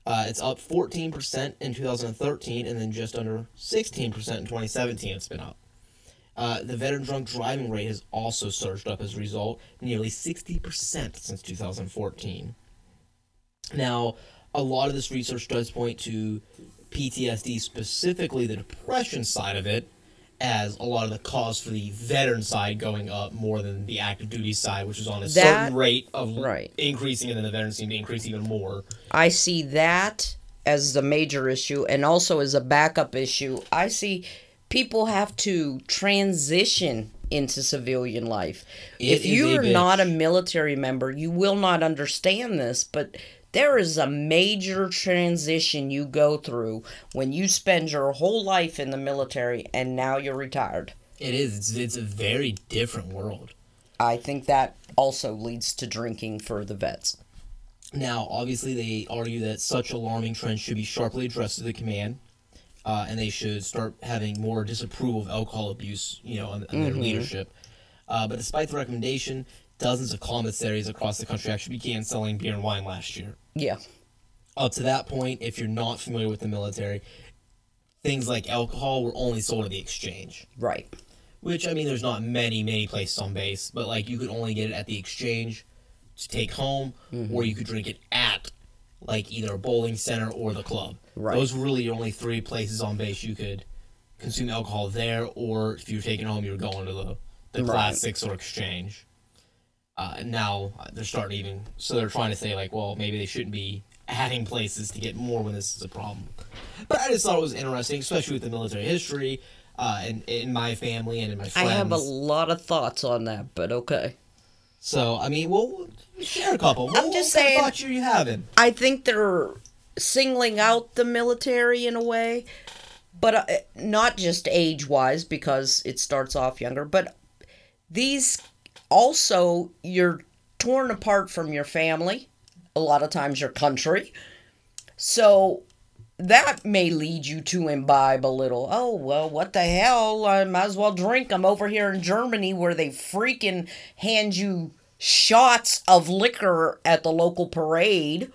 Uh, it's up 14% in 2013 and then just under 16% in 2017 it's been up. Uh, the veteran drunk driving rate has also surged up as a result, nearly 60% since 2014. Now, a lot of this research does point to PTSD, specifically the depression side of it, as a lot of the cause for the veteran side going up more than the active duty side, which is on a That- certain rate of right. increasing, and then the veterans seem to increase even more. I see that as the major issue and also as a backup issue. I see people have to transition into civilian life. It if you're not a military member, you will not understand this, but there is a major transition you go through when you spend your whole life in the military and now you're retired. It is. It's, it's a very different world. I think that also leads to drinking for the vets. Now, obviously, they argue that such alarming trends should be sharply addressed to the command, uh, and they should start having more disapproval of alcohol abuse, you know, on, their leadership. Uh, but despite the recommendation, dozens of commissaries across the country actually began selling beer and wine last year. Yeah. Up to that point, if you're not familiar with the military, things like alcohol were only sold at the exchange. Right. Which I mean, there's not many many places on base, but like you could only get it at the exchange to take home, Mm-hmm. or you could drink it at like either a bowling center or the club. Right. Those were really your only three places on base you could consume alcohol there, or if you were taking home, you were going to the the Right. class six or exchange. Uh, and now uh, they're starting to even so they're trying to say like, well, maybe they shouldn't be adding places to get more when this is a problem. But I just thought it was interesting, especially with the military history, uh, and in my family and in my friends. I have a lot of thoughts on that, but okay. So I mean, well, share a couple. I'm What- just what kind of saying- thoughts are you having? I think they're singling out the military in a way, but uh, not just age wise because it starts off younger, but these also you're torn apart from your family, a lot of times your country. So that may lead you to imbibe a little. Oh, well, what the hell? I might as well drink. I'm over here in Germany where they freaking hand you shots of liquor at the local parade.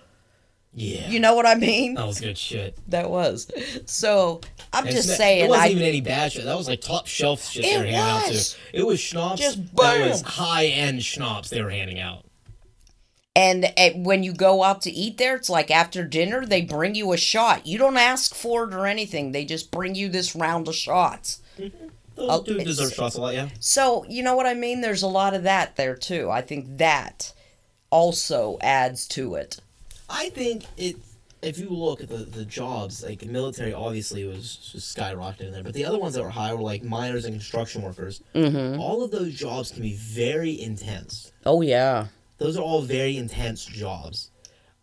Yeah, You know what I mean? that was good shit. That was. So I'm And just saying. it wasn't I even any bad shit. That was like top shelf shit It they were handing out too. It was schnapps. Just that was high end schnapps they were handing out. and eh, when you go out to eat there, it's like after dinner they bring you a shot. You don't ask for it or anything. They just bring you this round of shots. Those Oh, do it's- deserve shots a lot, yeah. So you know what I mean? There's a lot of that there too. I think that also adds to it. I think it. If you look at the, the jobs, like the military, obviously was just skyrocketing there, but the other ones that were high were like miners and construction workers. Mm-hmm. All of those jobs can be very intense. Oh yeah. Those are all very intense jobs.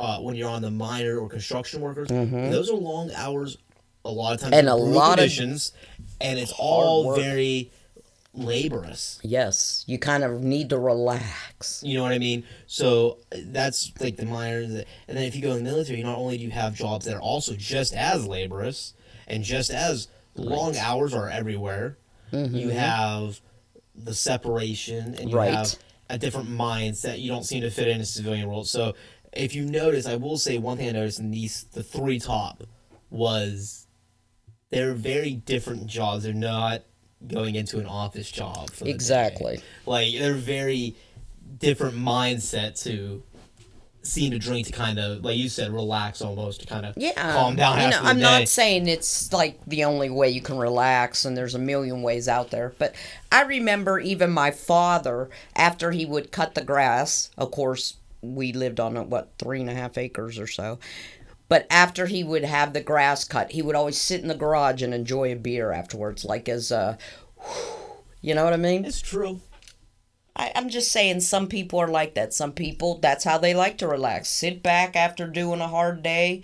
Uh, when you're on the miner or construction workers, those are long hours. A lot of times, Mm-hmm. And a lot of conditions, and it's all work. very laborious. Yes. You kind of need to relax. You know what I mean? So that's like the miners, and then if you go in the military, not only do you have jobs that are also just as laborious and just as long hours are everywhere, mm-hmm. you have the separation and you Right. have a different mindset. You don't seem to fit in a civilian world. So if you notice, I will say one thing I noticed in these the three top was they're very different jobs. They're not going into an office job. For the day. Exactly. Like they're very different mindset to seem to drink to kind of like you said relax almost to kind of Yeah. calm down You know, I'm day. not saying it's like the only way you can relax and there's a million ways out there. But I remember even my father, after he would cut the grass, of course, we lived on, what, three and a half acres or so. But after he would have the grass cut, he would always sit in the garage and enjoy a beer afterwards, like as a, uh, you know what I mean? It's true. I, I'm just saying some people are like that. Some people, that's how they like to relax. Sit back after doing a hard day,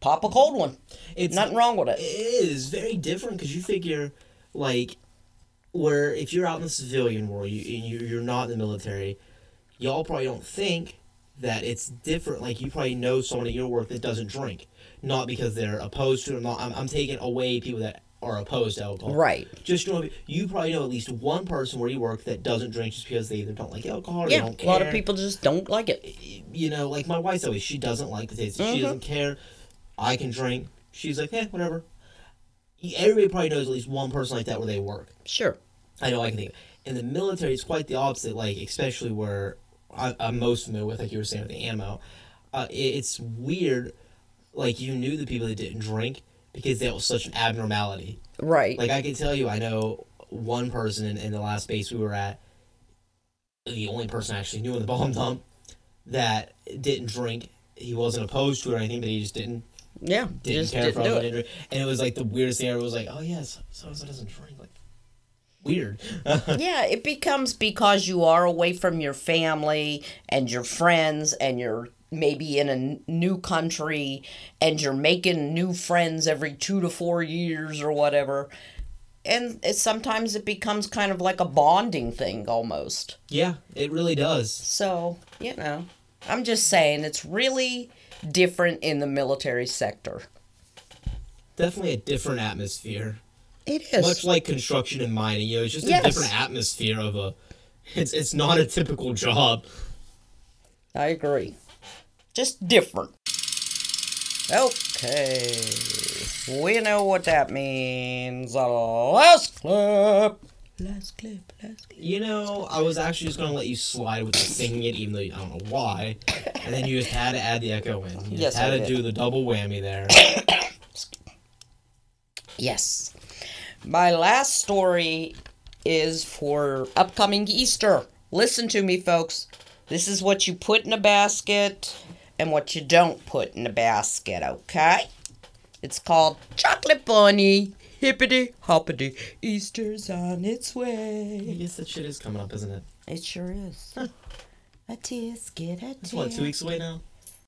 pop a cold one. It's Nothing wrong with It it. is very different because you figure, like, where if you're out in the civilian world, you you- you're not in the military, y'all probably don't think that it's different. Like you probably know someone at your work that doesn't drink, not because they're opposed to it. Or not. I'm, I'm taking away people that are opposed to alcohol. Right. Just know you probably know at least one person where you work that doesn't drink just because they either don't like alcohol or they Yeah, don't a lot of people just don't like it. you know, like my wife's always she doesn't like the taste. Mm-hmm. She doesn't care. I can drink. She's like, eh, whatever. Everybody probably knows at least one person like that where they work. Sure. I know I can think. In the military, it's quite the opposite. Like especially where I, I'm most familiar with, like you were saying with the ammo. Uh, it, it's weird. Like you knew the people that didn't drink because that was such an abnormality. Right. Like I can tell you, I know one person in, in the last base we were at, the only person I actually knew in the bomb dump that didn't drink. He wasn't opposed to it or anything, but he just didn't yeah. didn't just care didn't for it. it. And it was like the weirdest thing. Ever. It was like, oh yes, so so doesn't drink. Weird. Yeah, it becomes because you are away from your family and your friends and you're maybe in a n- new country and you're making new friends every two to four years or whatever. and it, sometimes it becomes kind of like a bonding thing almost. Yeah, it really does. So, you know, I'm just saying it's really different in the military sector. Definitely a different atmosphere. It is. Much like construction and mining, you know, it's just a different atmosphere of a. It's it's not a typical job. I agree. Just different. Okay. We know what that means. Last clip. Last clip. Last clip. You know, I was actually just gonna let you slide with the singing it, even though you, I don't know why, and then you just had to add the echo in. You Yes, just had I to did. do the double whammy there. Yes. My last story is for upcoming Easter. Listen to me, folks. This is what you put in a basket and what you don't put in a basket, okay? It's called Chocolate Bunny. Hippity hoppity. Easter's on its I way. guess that shit is coming up, isn't it? It sure is. A tisket, a It's what two weeks away now.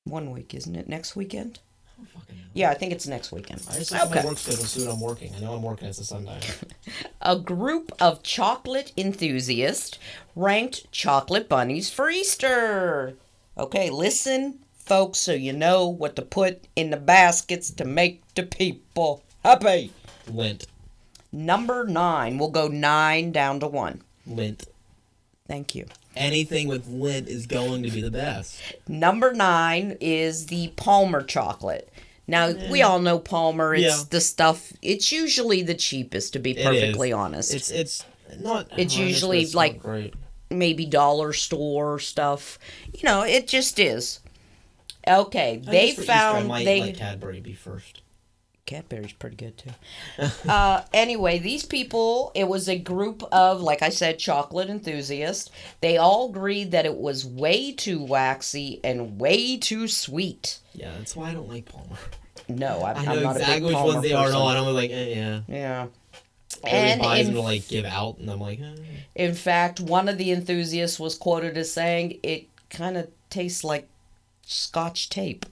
One week, isn't it? Next weekend? I don't fucking know. Yeah, I think it's next weekend. I just look at my work schedule, see what I'm working. I know I'm working as a Sunday. A group of chocolate enthusiasts ranked chocolate bunnies for Easter. Okay, listen, folks, so you know what to put in the baskets to make the people happy. Lindt, Number nine. We'll go nine down to one. Lindt. Thank you. Anything with Lindt is going to be the best. Number nine is the Palmer chocolate. Now, we all know Palmer. It's Yeah. the stuff, it's usually the cheapest, to be It perfectly honest. It's it's not. It's usually it's like- maybe dollar store stuff. You know, it just is. Okay, I they for Easter, found might they let Cadbury be first. Cadbury's pretty good too. uh, anyway, these people, it was a group of, like I said, chocolate enthusiasts. They all agreed that it was way too waxy and way too sweet. Yeah, that's why I don't like Palmer. No, I'm, I I'm know not a exactly big which ones they are. person. No, and I'm like, eh, yeah. Yeah. And buys in, them to like give out, and I'm like, eh. in fact, one of the enthusiasts was quoted as saying, "It kind of tastes like Scotch tape."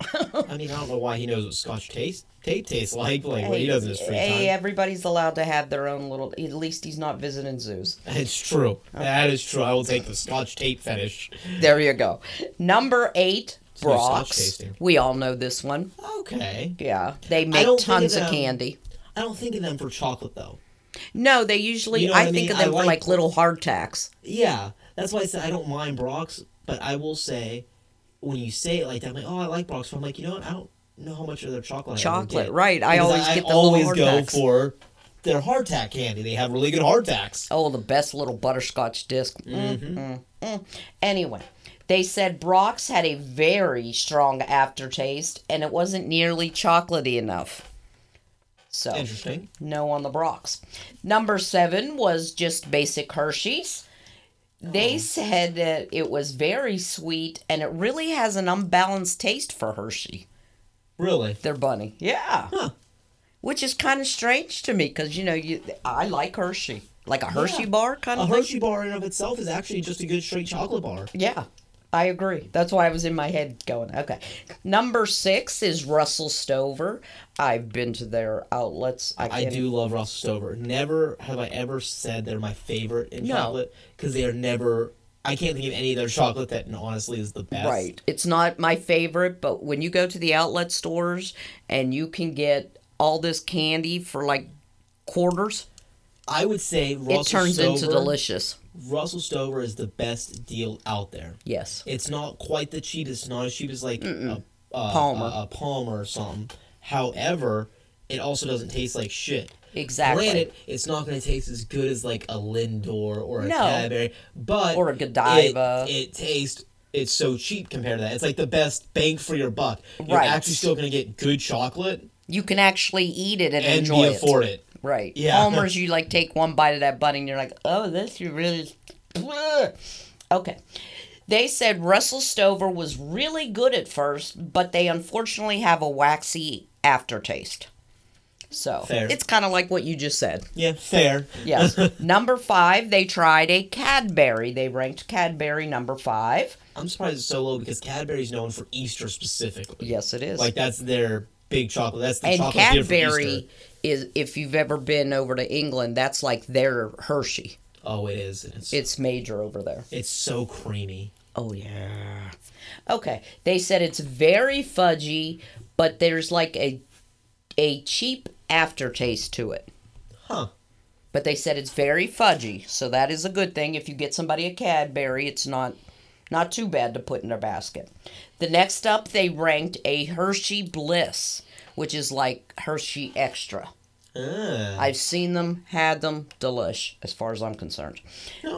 I mean, I don't know why he knows what Scotch taste tape tastes like. Like what he does in his free hey, time. everybody's allowed to have their own little. At least he's not visiting zoos. It's true. That is true. I will take the Scotch tape fetish. There you go. Number eight, Brach's. We all know this one. Okay. Yeah, they make tons of of them- candy. I don't think of them for chocolate though. No, they usually. You know I what I think mean? of I them for like- like little hardtacks. Yeah, that's why I said I don't mind Brach's, but I will say, when you say it like that, I'm like, oh, I like Brach's. But I'm like, you know what? I don't know how much of their chocolate. I Chocolate, get. right? I Because always I, get the always little go hardtacks. for their hardtack candy. They have really good hardtacks. Oh, the best little butterscotch disc. Mm, Mm-hmm. mm, mm. Anyway, they said Brach's had a very strong aftertaste, and it wasn't nearly chocolatey enough. So Interesting. no on the Brach's. Number seven was just basic Hershey's. They oh. said that it was very sweet, and it really has an unbalanced taste for Hershey. Really? Their bunny, yeah. Huh. Which is kind of strange to me because you know you I like Hershey, like a Hershey Yeah. bar kind of thing. A Hershey bar in of itself is actually just a good straight chocolate bar. Yeah, I agree. That's why I was in my head going, okay. Number six is Russell Stover. I've been to their outlets. I, I do love Russell Stover. Never have I ever said they're my favorite in No. chocolate because they are never. I can't think of any of their chocolate that honestly is the best. Right. It's not my favorite, but when you go to the outlet stores and you can get all this candy for like quarters, I would say Russell it turns Stover, into delicious. Russell Stover is the best deal out there. Yes. It's not quite the cheapest. Not as cheap as like a, a Palmer. a, a Palmer or something. However, it also doesn't taste like shit. Exactly. Granted, it's not going to taste as good as like a Lindor or a No. Cadbury, but Or a Godiva. It, it tastes. It's so cheap compared to that. It's like the best bang for your buck. You're Right. actually still going to get good chocolate You can actually eat it and, and enjoy it. afford it. Right. Yeah. Homer's, you like take one bite of that bunny and you're like, oh, this is really. Okay. They said Russell Stover was really good at first, but they unfortunately have a waxy aftertaste. So Fair. it's kind of like what you just said. Yeah, fair. Yes. number five, they tried a Cadbury. They ranked Cadbury number five. I'm surprised it's so low because Cadbury's known for Easter specifically. Yes, it is. Like that's their big chocolate. That's the and chocolate Cadbury is if you've ever been over to England, that's like their Hershey. Oh, it is. It's, It's major over there. it's so creamy. Oh yeah. Okay. They said it's very fudgy, but there's like a a cheap aftertaste to it. Huh. But they said it's very fudgy, so that is a good thing. If you get somebody a Cadbury, it's not not too bad to put in their basket. The next up, they ranked a Hershey Bliss, which is like Hershey Extra. Ah. I've seen them, had them, delish, as far as I'm concerned.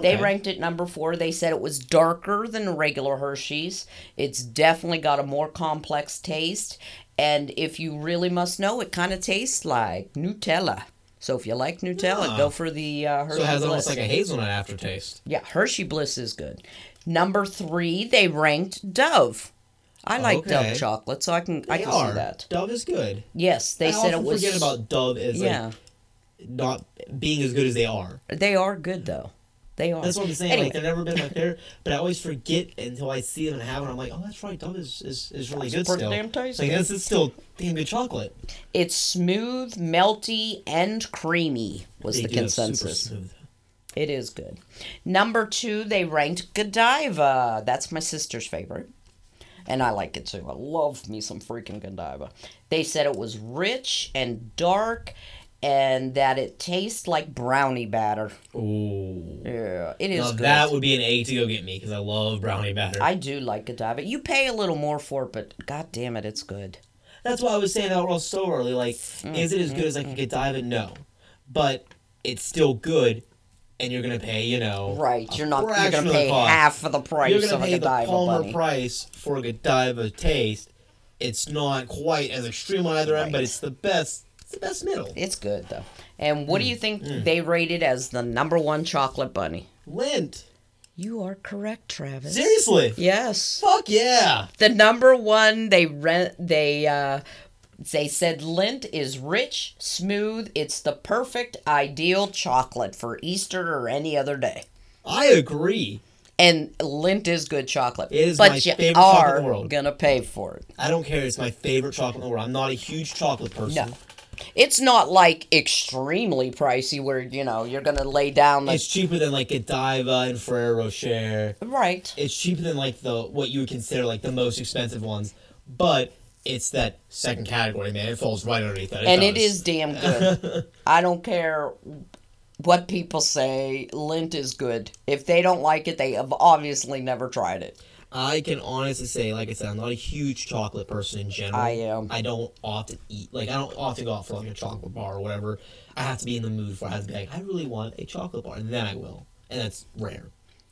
They ranked it number four. They said it was darker than regular Hershey's. It's definitely got a more complex taste. And if you really must know, it kind of tastes like Nutella. So if you like Nutella, Ah. go for the uh, Hershey Bliss. So it has Bliss. almost like a hazelnut aftertaste. yeah, Hershey Bliss is good. Number three, they ranked Dove. I oh, like Okay. Dove chocolate, so I can I can are. see that. Dove is good. Yes, they I said it was. forget about Dove as yeah, like not being as good as they are. they are good though. They are. That's what I'm saying. Anyway. Like they've never been my favorite, but I always forget until I see them and have it. I'm like, oh, that's right. Dove is, is, is really It's good pretty still. damn tasty. Like this is still damn good chocolate. It's smooth, melty, and creamy was They the do have super consensus. It is good. Number two, they ranked Godiva. That's my sister's favorite. And I like it too. I love me some freaking Godiva. They said it was rich and dark and that it tastes like brownie batter. Ooh. Yeah, it is Now good. that would be an A to go get me because I love brownie batter. I do like Godiva. You pay a little more for it, but god damn it, it's good. That's why I was saying that all so early. Like, Mm, is it as good as I can get Godiva? No, but it's still good, and you're gonna pay, you know, Right, you're not you're gonna pay cost. half of the price You're gonna of a pay the Palmer bunny. price for a Godiva taste. It's not quite as extreme on either end, but it's the best. It's the best middle. It's good though. And what do Mm, you think they rated as the number one chocolate bunny? Lindt. You are correct, Travis. Seriously. Yes. Fuck yeah. The number one they rent they uh they said Lindt is rich, smooth. It's the perfect ideal chocolate for Easter or any other day. I agree. And Lindt is good chocolate. It is but my you favorite chocolate in are the world. gonna pay for it. I don't care. It's my favorite chocolate in the world. I'm not a huge chocolate person. No. It's not like extremely pricey where, you know, you're gonna lay down the It's cheaper than like Godiva and Ferrero Rocher. Right. It's cheaper than like the what you would consider like the most expensive ones, but it's that second category, man. It falls right underneath that. and it does. is damn good. I don't care what people say. Lindt is good. If they don't like it, they have obviously never tried it. I can honestly say, like I said, I'm not a huge chocolate person in general. I am. I don't often eat like I don't often go out for like a chocolate bar or whatever. I have to be in the mood for. it. I have to be like, I really want a chocolate bar, and then I will, and that's rare.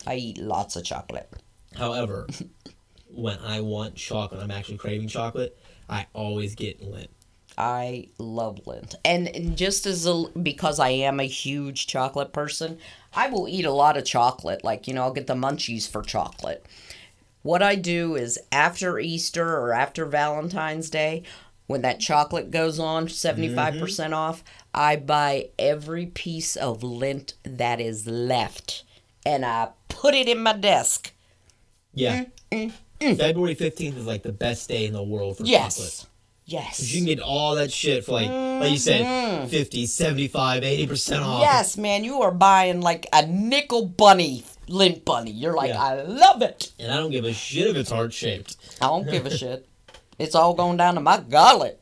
I eat lots of chocolate. However, when I want chocolate, I'm actually craving chocolate. I always get Lint. I love lint, and, and just as a because I am a huge chocolate person, I will eat a lot of chocolate. Like you know, I'll get the munchies for chocolate. What I do is after Easter or after Valentine's Day, when that chocolate goes on 75% mm-hmm. off, I buy every piece of lint that is left and I put it in my desk. Yeah. Mm-hmm. Mm, February 15th is like the best day in the world for chocolate. Yes. Yes. 'Cause You can get all that shit for like, like you said, 50, 75, 80% off. Yes, man, you are buying like a nickel bunny, Lindt bunny. You're like, Yeah. I love it. And I don't give a shit if it's heart shaped. I don't give a shit. It's all going down to my gullet.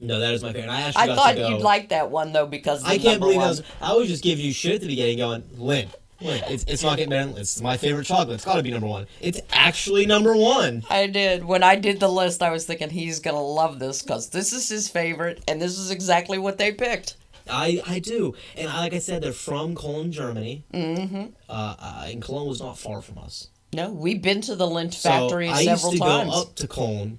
No, that is my favorite. I actually I thought you'd like that one though because I can't believe one, I was. I was just giving you shit at the beginning, going, Lynn, it's, it's not getting better. It's my favorite chocolate. It's got to be number one. It's actually number one. I did. When I did the list, I was thinking he's gonna love this because this is his favorite, and this is exactly what they picked. I, I do. And like I said, they're from Cologne, Germany. Mm-hmm. Uh, uh, and Cologne was not far from us. No, we've been to the Lindt factory So I used several to times. go up to Cologne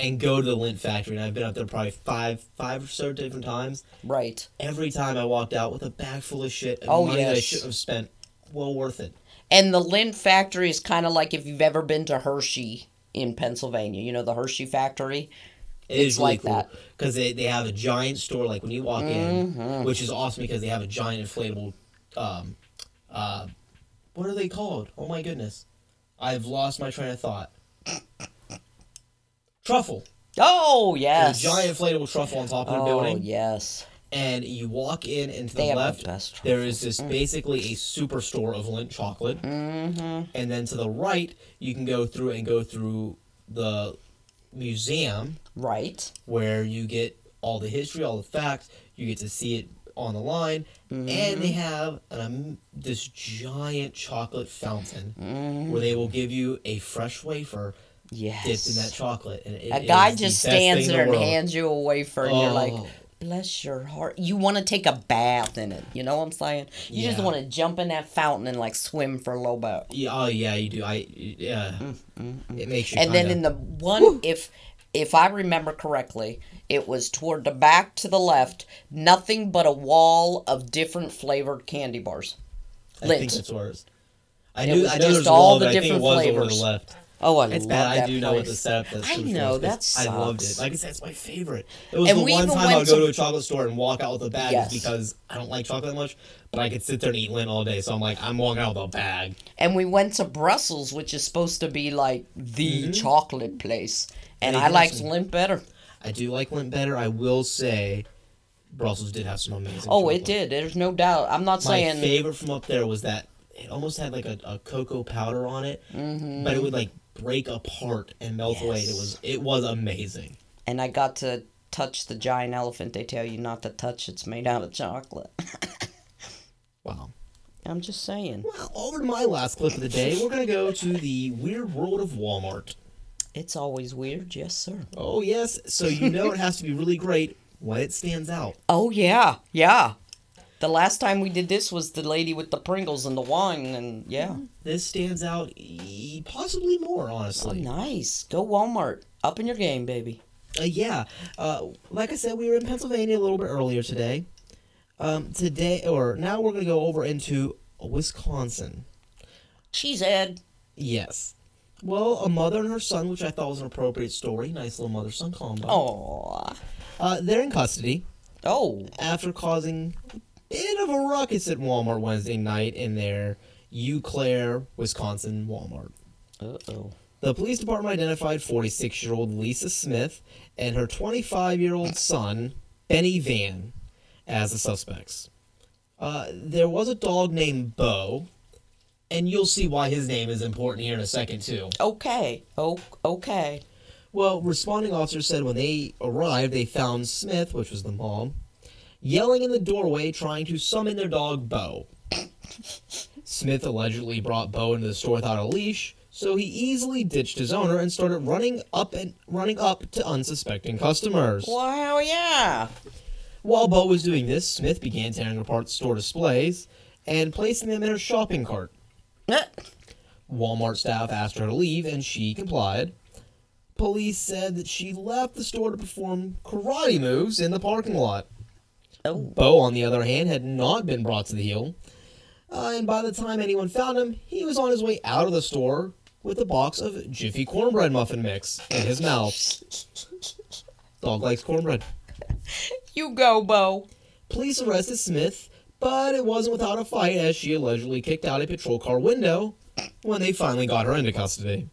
and go to the Lindt factory, and I've been up there probably five, five or so different times. Right. Every time I walked out with a bag full of shit and Oh, money that I yes. should have spent, well worth it. And the Lindt factory is kind of like if you've ever been to Hershey in Pennsylvania. You know the Hershey factory. It is It's really like cool that. because they, they have a giant store like when you walk Mm-hmm. in, which is awesome because they have a giant inflatable. Um, uh, what are they called? Oh my goodness, I've lost my train of thought. Truffle. Oh yes. A giant inflatable truffle on top of the oh building. yes. And you walk in and to the left there is this basically a superstore of Lindt chocolate Mm-hmm. and then to the right you can go through and go through the museum Right. where you get all the history all the facts you get to see it on the line and Mm-hmm. they have an, um, this giant chocolate fountain Mm-hmm. where they will give you a fresh wafer Yes. dipped in that chocolate and a guy just stands the there and hands you a wafer, and you're like, Oh. "Bless your heart." You want to take a bath in it. You know what I'm saying? You just want to jump in that fountain and like swim for a little bit. Yeah, oh yeah, you do. I yeah. Mm, mm, mm, it makes you. Mm, and then kinda- in the one, if if I remember correctly, it was toward the back to the left. Nothing but a wall of different flavored candy bars. I think that's worse. I knew. was I know there's a all wall, the but I think it different was flavors. Oh, I It's love bad. I that do know what the place. setup. That's I know, stressed, 'cause that I loved it. Like I said, it's my favorite. It was And the one time I'd go to- to a chocolate store and walk out with a bag Yes. because I don't like chocolate much, but I could sit there and eat Lindt all day. So I'm like, I'm walking out with a bag. And we went to Brussels, which is supposed to be like the chocolate place. And I liked some- Lindt better. I do like Lindt better. I will say, Brussels did have some amazing. Oh, chocolate. it did. There's no doubt. I'm not My saying. My favorite from up there was that it almost had like a, a cocoa powder on it, Mhm. but it would like break apart and melt away. It was it was amazing. And I got to touch the giant elephant they tell you not to touch. It's made out of chocolate. Wow. I'm just saying. Well, over to my last clip of the day. We're gonna go to the weird world of Walmart. It's always weird. Yes, sir. Oh yes, so you know it has to be really great when it stands out. Oh, yeah. Yeah. The last time we did this was the lady with the Pringles and the wine. And yeah. This stands out e- possibly more, Oh, honestly. nice. Go Walmart. Up in your game, baby. Uh, yeah, uh, like I said, we were in Pennsylvania a little bit earlier today. Um, today, or now we're gonna go over into Wisconsin. She's Ed. Yes. Well, a mother and her son, which I thought was an appropriate story. Nice little mother son combo. Oh. Uh, they're in custody Oh. after causing bit of a ruckus at Walmart Wednesday night in their Eau Claire, Wisconsin Walmart. Uh oh. The police department identified 46 year old Lisa Smith and her 25 year old son, Benny Van, as the suspects. Uh, there was a dog named Bo, and you'll see why his name is important here in a second, too. Okay. Oh, okay. Well, responding officers said when they arrived, they found Smith, which was the mom, yelling in the doorway trying to summon their dog Bo. Smith allegedly brought Bo into the store without a leash, so he easily ditched his owner and started running up and running up to unsuspecting customers. Wow, yeah. While Bo was doing this, Smith began tearing apart store displays and placing them in her shopping cart. Walmart staff asked her to leave, and she complied. Police said that she left the store to perform karate moves in the parking lot. Bo, on the other hand, had not been brought to the heel. Uh, and by the time anyone found him, he was on his way out of the store with a box of Jiffy cornbread muffin mix in his mouth. Dog likes cornbread. You go, Bo. Police arrested Smith, but it wasn't without a fight as she allegedly kicked out a patrol car window when they finally got her into custody.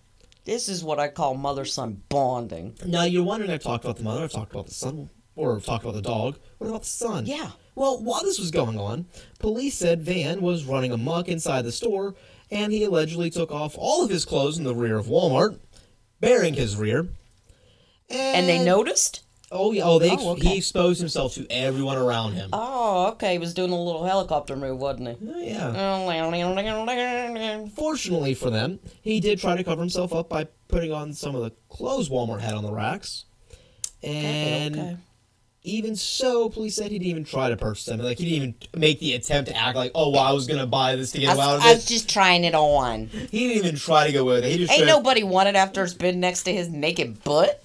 This is what I call mother son bonding. Now you're wondering, I've talked about the mother, I've talked about the son, or I've about the dog. What about the son? Yeah. Well, while this was going on, police said Van was running amok inside the store, and he allegedly took off all of his clothes in the rear of Walmart, bearing his rear. And they noticed? Oh yeah, oh they Oh, okay. he exposed himself to everyone around him. Oh, okay. He was doing a little helicopter move, wasn't he? Oh, yeah. Fortunately for them, he did try to cover himself up by putting on some of the clothes Walmart had on the racks. And okay. Even so, police said he didn't even try to purchase them. Like he didn't even make the attempt to act like, oh, well, I was gonna buy this to I get was, out of I was just trying it on. He didn't even try to go with it. He just Ain't nobody wanted after it's been next to his naked butt.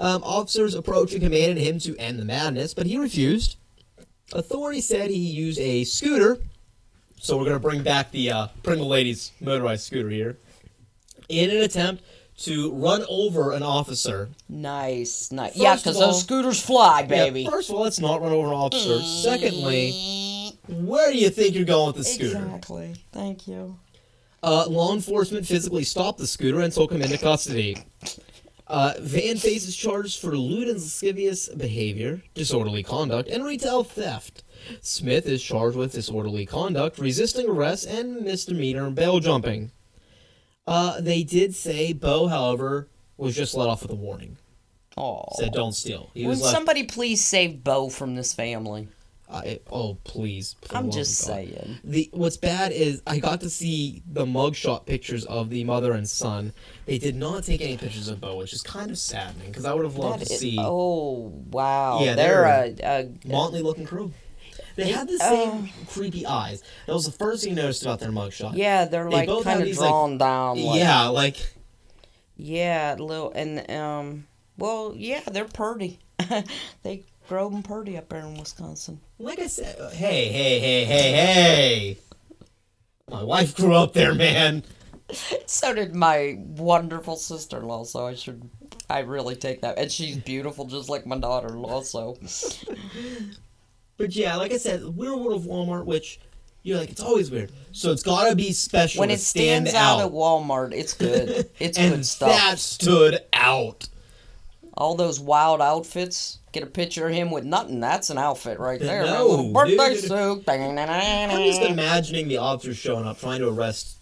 Um, officers approached and commanded him to end the madness, but he refused. Authorities said he used a scooter, so we're going to bring back the uh, Pringle Lady's motorized scooter here, in an attempt to run over an officer. Nice, nice. First yeah, of because all- those scooters fly, Yeah, baby. first of all, let's not run over an officer. Secondly, where do you think you're going with the scooter? Exactly. Thank you. Uh, law enforcement physically stopped the scooter and took him into custody. Uh, Van faces charges for lewd and lascivious behavior, disorderly conduct, and retail theft. Smith is charged with disorderly conduct, resisting arrest, and misdemeanor bail jumping. Uh, they did say Bo, however, was just let off with a warning. Oh. Said don't steal. He Would was left. somebody please save Bo from this family? I, oh please! I'm just saying. The what's bad is I got to see the mugshot pictures of the mother and son. They did not take any pictures of Bo, which is kind of saddening because I would have loved That to is- see oh wow! Yeah, they're, they're- a, a Motley looking crew. They had the same creepy eyes. That was the first thing I noticed about their mugshot. yeah, they're like both kind of these, like- drawn down. Like, yeah, like yeah, little and um. Well, yeah, they're pretty. they grow them pretty up there in Wisconsin. like I said. Hey, hey, hey, hey, hey! My wife grew up there, man. So did my wonderful sister-in-law. So I should, I really take that. And she's beautiful, just like my daughter-in-law. So But yeah, like I said, Weird World of Walmart, which you're like, it's always weird. So it's gotta be special when to it stand stands out out. at Walmart, it's good. It's and good stuff. that stood out. All those wild outfits. Get a picture of him with nothing. That's an outfit right there. No, little birthday dude. suit. I'm just imagining the officers showing up trying to arrest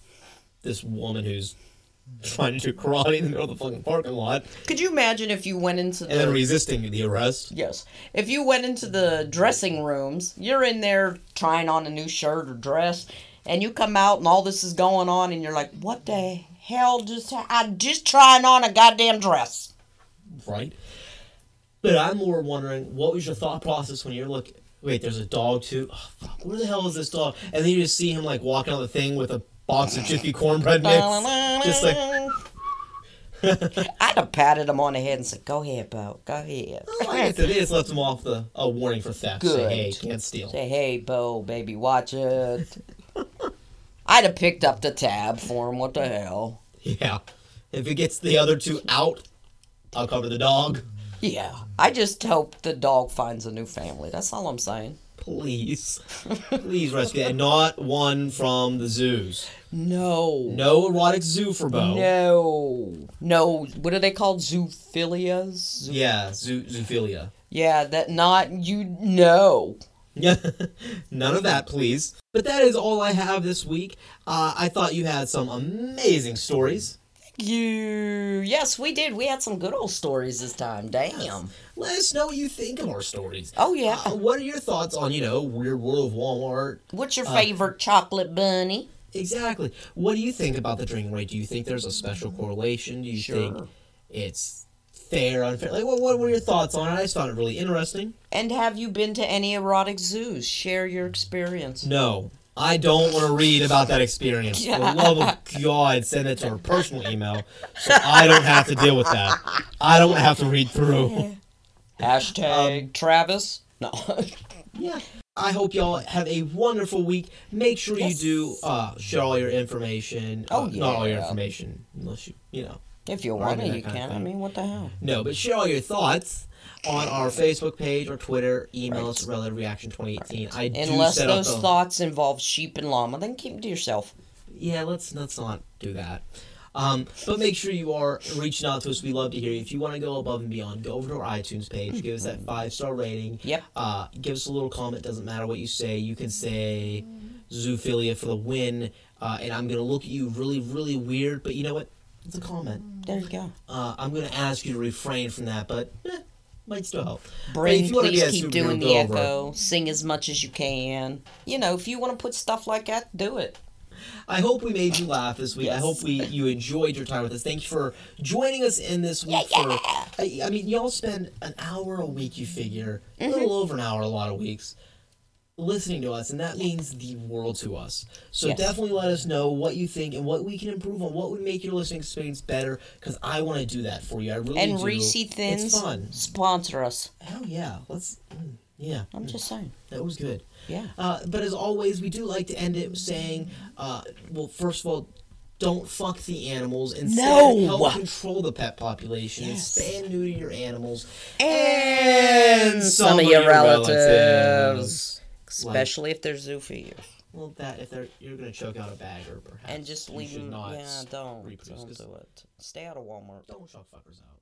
this woman who's trying to do karate in the middle of the fucking parking lot Could you imagine if you went into the and then resisting the arrest. Yes. If you went into the dressing rooms, you're in there trying on a new shirt or dress, and you come out and all this is going on, and you're like, "What the hell just? ha- I'm just trying on a goddamn dress." right? But I'm more wondering, what was your thought process when you're looking? Wait, there's a dog too. Oh, fuck, where the hell is this dog? And then you just see him like walking on the thing with a box of Jiffy cornbread mix, just like. I'd have patted him on the head and said, "Go ahead, Bo. Go ahead." Like I said, they just left him off the a warning for theft. Say, hey, can't steal. Say, "Hey, Bo, baby, watch it." I'd have picked up the tab for him. What the hell? Yeah. If it gets the other two out, I'll cover the dog. Yeah. I just hope the dog finds a new family. That's all I'm saying. Please. Please rescue that. Not one from the zoos. No. No erotic zoo for Bo. No. No. What are they called? Zoophilias? Zoo- Yeah, zoo, zoophilia. yeah, that not you know. Yeah, none of that, please. But that is all I have this week. Uh, I thought you had some amazing stories. Thank you yes, we did. We had some good old stories this time. Damn. Let us know what you think of our stories. Oh yeah. Uh, what are your thoughts on, you know, Weird World of Walmart? What's your favorite chocolate bunny? Exactly. What do you think about the drinking rate? Do you think there's a special correlation? Do you Sure. think it's fair, unfair? Like, what, what were your thoughts on it? I just found it really interesting. And have you been to any erotic zoos? Share your experience. No, I don't want to read about that experience. For the love of God, send it to her personal email so I don't have to deal with that. I don't have to read through. Hashtag um, Travis. No. Yeah. I hope y'all have a wonderful week. Make sure you do uh, share all your information. Oh, Uh, Not all your information, unless you, you know. if you want it, you that kind of can. I mean, what the hell? No, but share all your thoughts on our Facebook page or Twitter. Email us Relative Reaction 2018. I do Unless set up those the- thoughts involve sheep and llama, then keep them to yourself. Yeah, let's let's not do that. Um, but make sure you are reaching out to us. We love to hear you. If you want to go above and beyond, go over to our iTunes page, give us that five star rating. Yep. Uh, give us a little comment. Doesn't matter what you say. You can say zoophilia for the win, uh, and I'm gonna look at you really, really weird. But you know what? It's a comment. There you go. Uh, I'm gonna ask you to refrain from that, but eh, might still help. Brain, if please keep doing the over echo. Sing as much as you can. You know, if you want to put stuff like that, do it. I hope we made you laugh this week. I hope we you enjoyed your time with us. Thank you for joining us in this week. For I, I mean, y'all spend an hour a week. You figure a Mm-hmm. little over an hour a lot of weeks listening to us, and that means the world to us. So Yes. definitely let us know what you think and what we can improve on. What would make your listening experience better? Because I want to do that for you. I really and do. Reese It's fun. sponsor us. Hell yeah. Let's. mm, Yeah. I'm just saying. That was good. Yeah. Uh, but as always, we do like to end it saying, uh, well, first of all, don't fuck the animals. Instead, No! help control the pet population. Yes. And spay and neuter your animals. And some of your relatives. Especially if they're zoophilias. Well, that if they're you're gonna choke out a bagger, perhaps. And just you leave should them. not Yeah, don't. reproduce, Don't do it. Stay out of Walmart. Don't choke fuckers out.